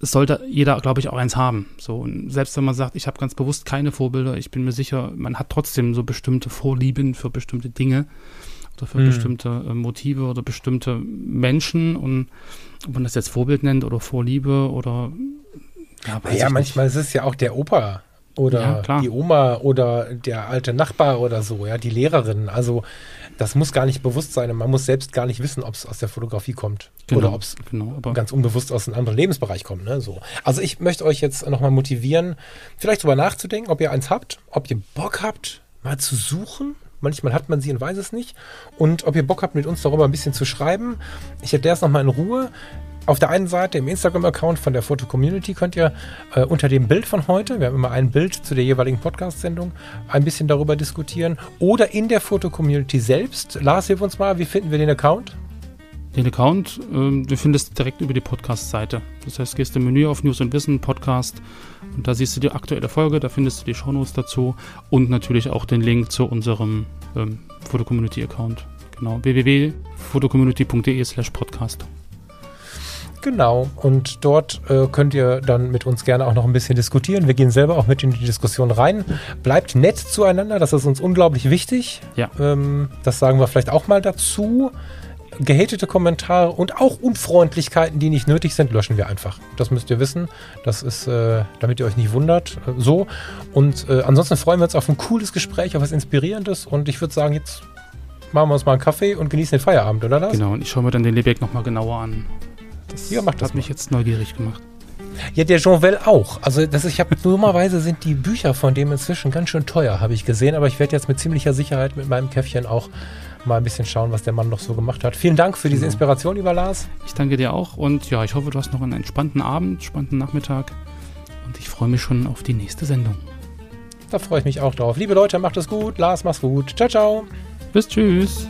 es sollte jeder, glaube ich, auch eins haben. So, und selbst wenn man sagt, ich habe ganz bewusst keine Vorbilder, ich bin mir sicher, man hat trotzdem so bestimmte Vorlieben für bestimmte Dinge oder für mhm. bestimmte äh, Motive oder bestimmte Menschen. Und ob man das jetzt Vorbild nennt oder Vorliebe oder ja, ja manchmal ist es ja auch der Opa oder ja, die Oma oder der alte Nachbar oder so, ja, die Lehrerin. Also das muss gar nicht bewusst sein und man muss selbst gar nicht wissen, ob es aus der Fotografie kommt genau, oder ob es genau, ganz unbewusst aus einem anderen Lebensbereich kommt. Ne? So. Also ich möchte euch jetzt nochmal motivieren, vielleicht darüber nachzudenken, ob ihr eins habt, ob ihr Bock habt, mal zu suchen. Manchmal hat man sie und weiß es nicht. Und ob ihr Bock habt, mit uns darüber ein bisschen zu schreiben. Ich erkläre es nochmal in Ruhe auf der einen Seite im Instagram-Account von der Foto Community könnt ihr äh, unter dem Bild von heute, wir haben immer ein Bild zu der jeweiligen Podcast-Sendung, ein bisschen darüber diskutieren. Oder in der Foto Community selbst. Lars, hilf uns mal, wie finden wir den Account? Den Account, ähm, du findest direkt über die Podcast-Seite. Das heißt, gehst im Menü auf News und Wissen, Podcast und da siehst du die aktuelle Folge, da findest du die Shownotes dazu und natürlich auch den Link zu unserem ähm, Foto-Community-Account. Genau, www.fotocommunity.de slash podcast. Genau, und dort äh, könnt ihr dann mit uns gerne auch noch ein bisschen diskutieren. Wir gehen selber auch mit in die Diskussion rein. Bleibt nett zueinander, das ist uns unglaublich wichtig. Ja. Ähm, das sagen wir vielleicht auch mal dazu. Gehatete Kommentare und auch Unfreundlichkeiten, die nicht nötig sind, löschen wir einfach. Das müsst ihr wissen. Das ist, äh, damit ihr euch nicht wundert, äh, so. Und äh, ansonsten freuen wir uns auf ein cooles Gespräch, auf was Inspirierendes. Und ich würde sagen, jetzt machen wir uns mal einen Kaffee und genießen den Feierabend, oder das? Genau, und ich schaue mir dann den Lebeck nochmal genauer an. Das Ja, mach das hat mich mal. jetzt neugierig gemacht. Ja, der Jean Well auch. Also das, ich habe dummerweise sind die Bücher von dem inzwischen ganz schön teuer, habe ich gesehen. Aber ich werde jetzt mit ziemlicher Sicherheit mit meinem Käffchen auch mal ein bisschen schauen, was der Mann noch so gemacht hat. Vielen Dank für diese. Inspiration, lieber Lars. Ich danke dir auch und ja, ich hoffe, du hast noch einen entspannten Abend, entspannten Nachmittag und ich freue mich schon auf die nächste Sendung. Da freue ich mich auch drauf. Liebe Leute, macht es gut. Lars, mach's gut. Ciao, ciao. Bis tschüss.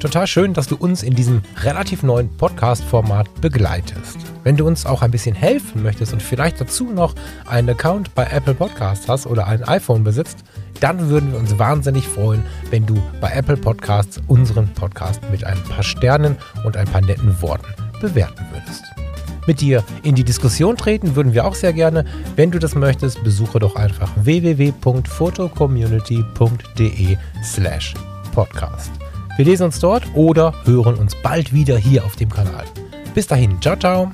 Total schön, dass du uns in diesem relativ neuen Podcast-Format begleitest. Wenn du uns auch ein bisschen helfen möchtest und vielleicht dazu noch einen Account bei Apple Podcasts hast oder ein iPhone besitzt, dann würden wir uns wahnsinnig freuen, wenn du bei Apple Podcasts unseren Podcast mit ein paar Sternen und ein paar netten Worten bewerten würdest. Mit dir in die Diskussion treten würden wir auch sehr gerne. Wenn du das möchtest, besuche doch einfach www.fotocommunity.de slash podcast. Wir lesen uns dort oder hören uns bald wieder hier auf dem Kanal. Bis dahin, ciao, ciao.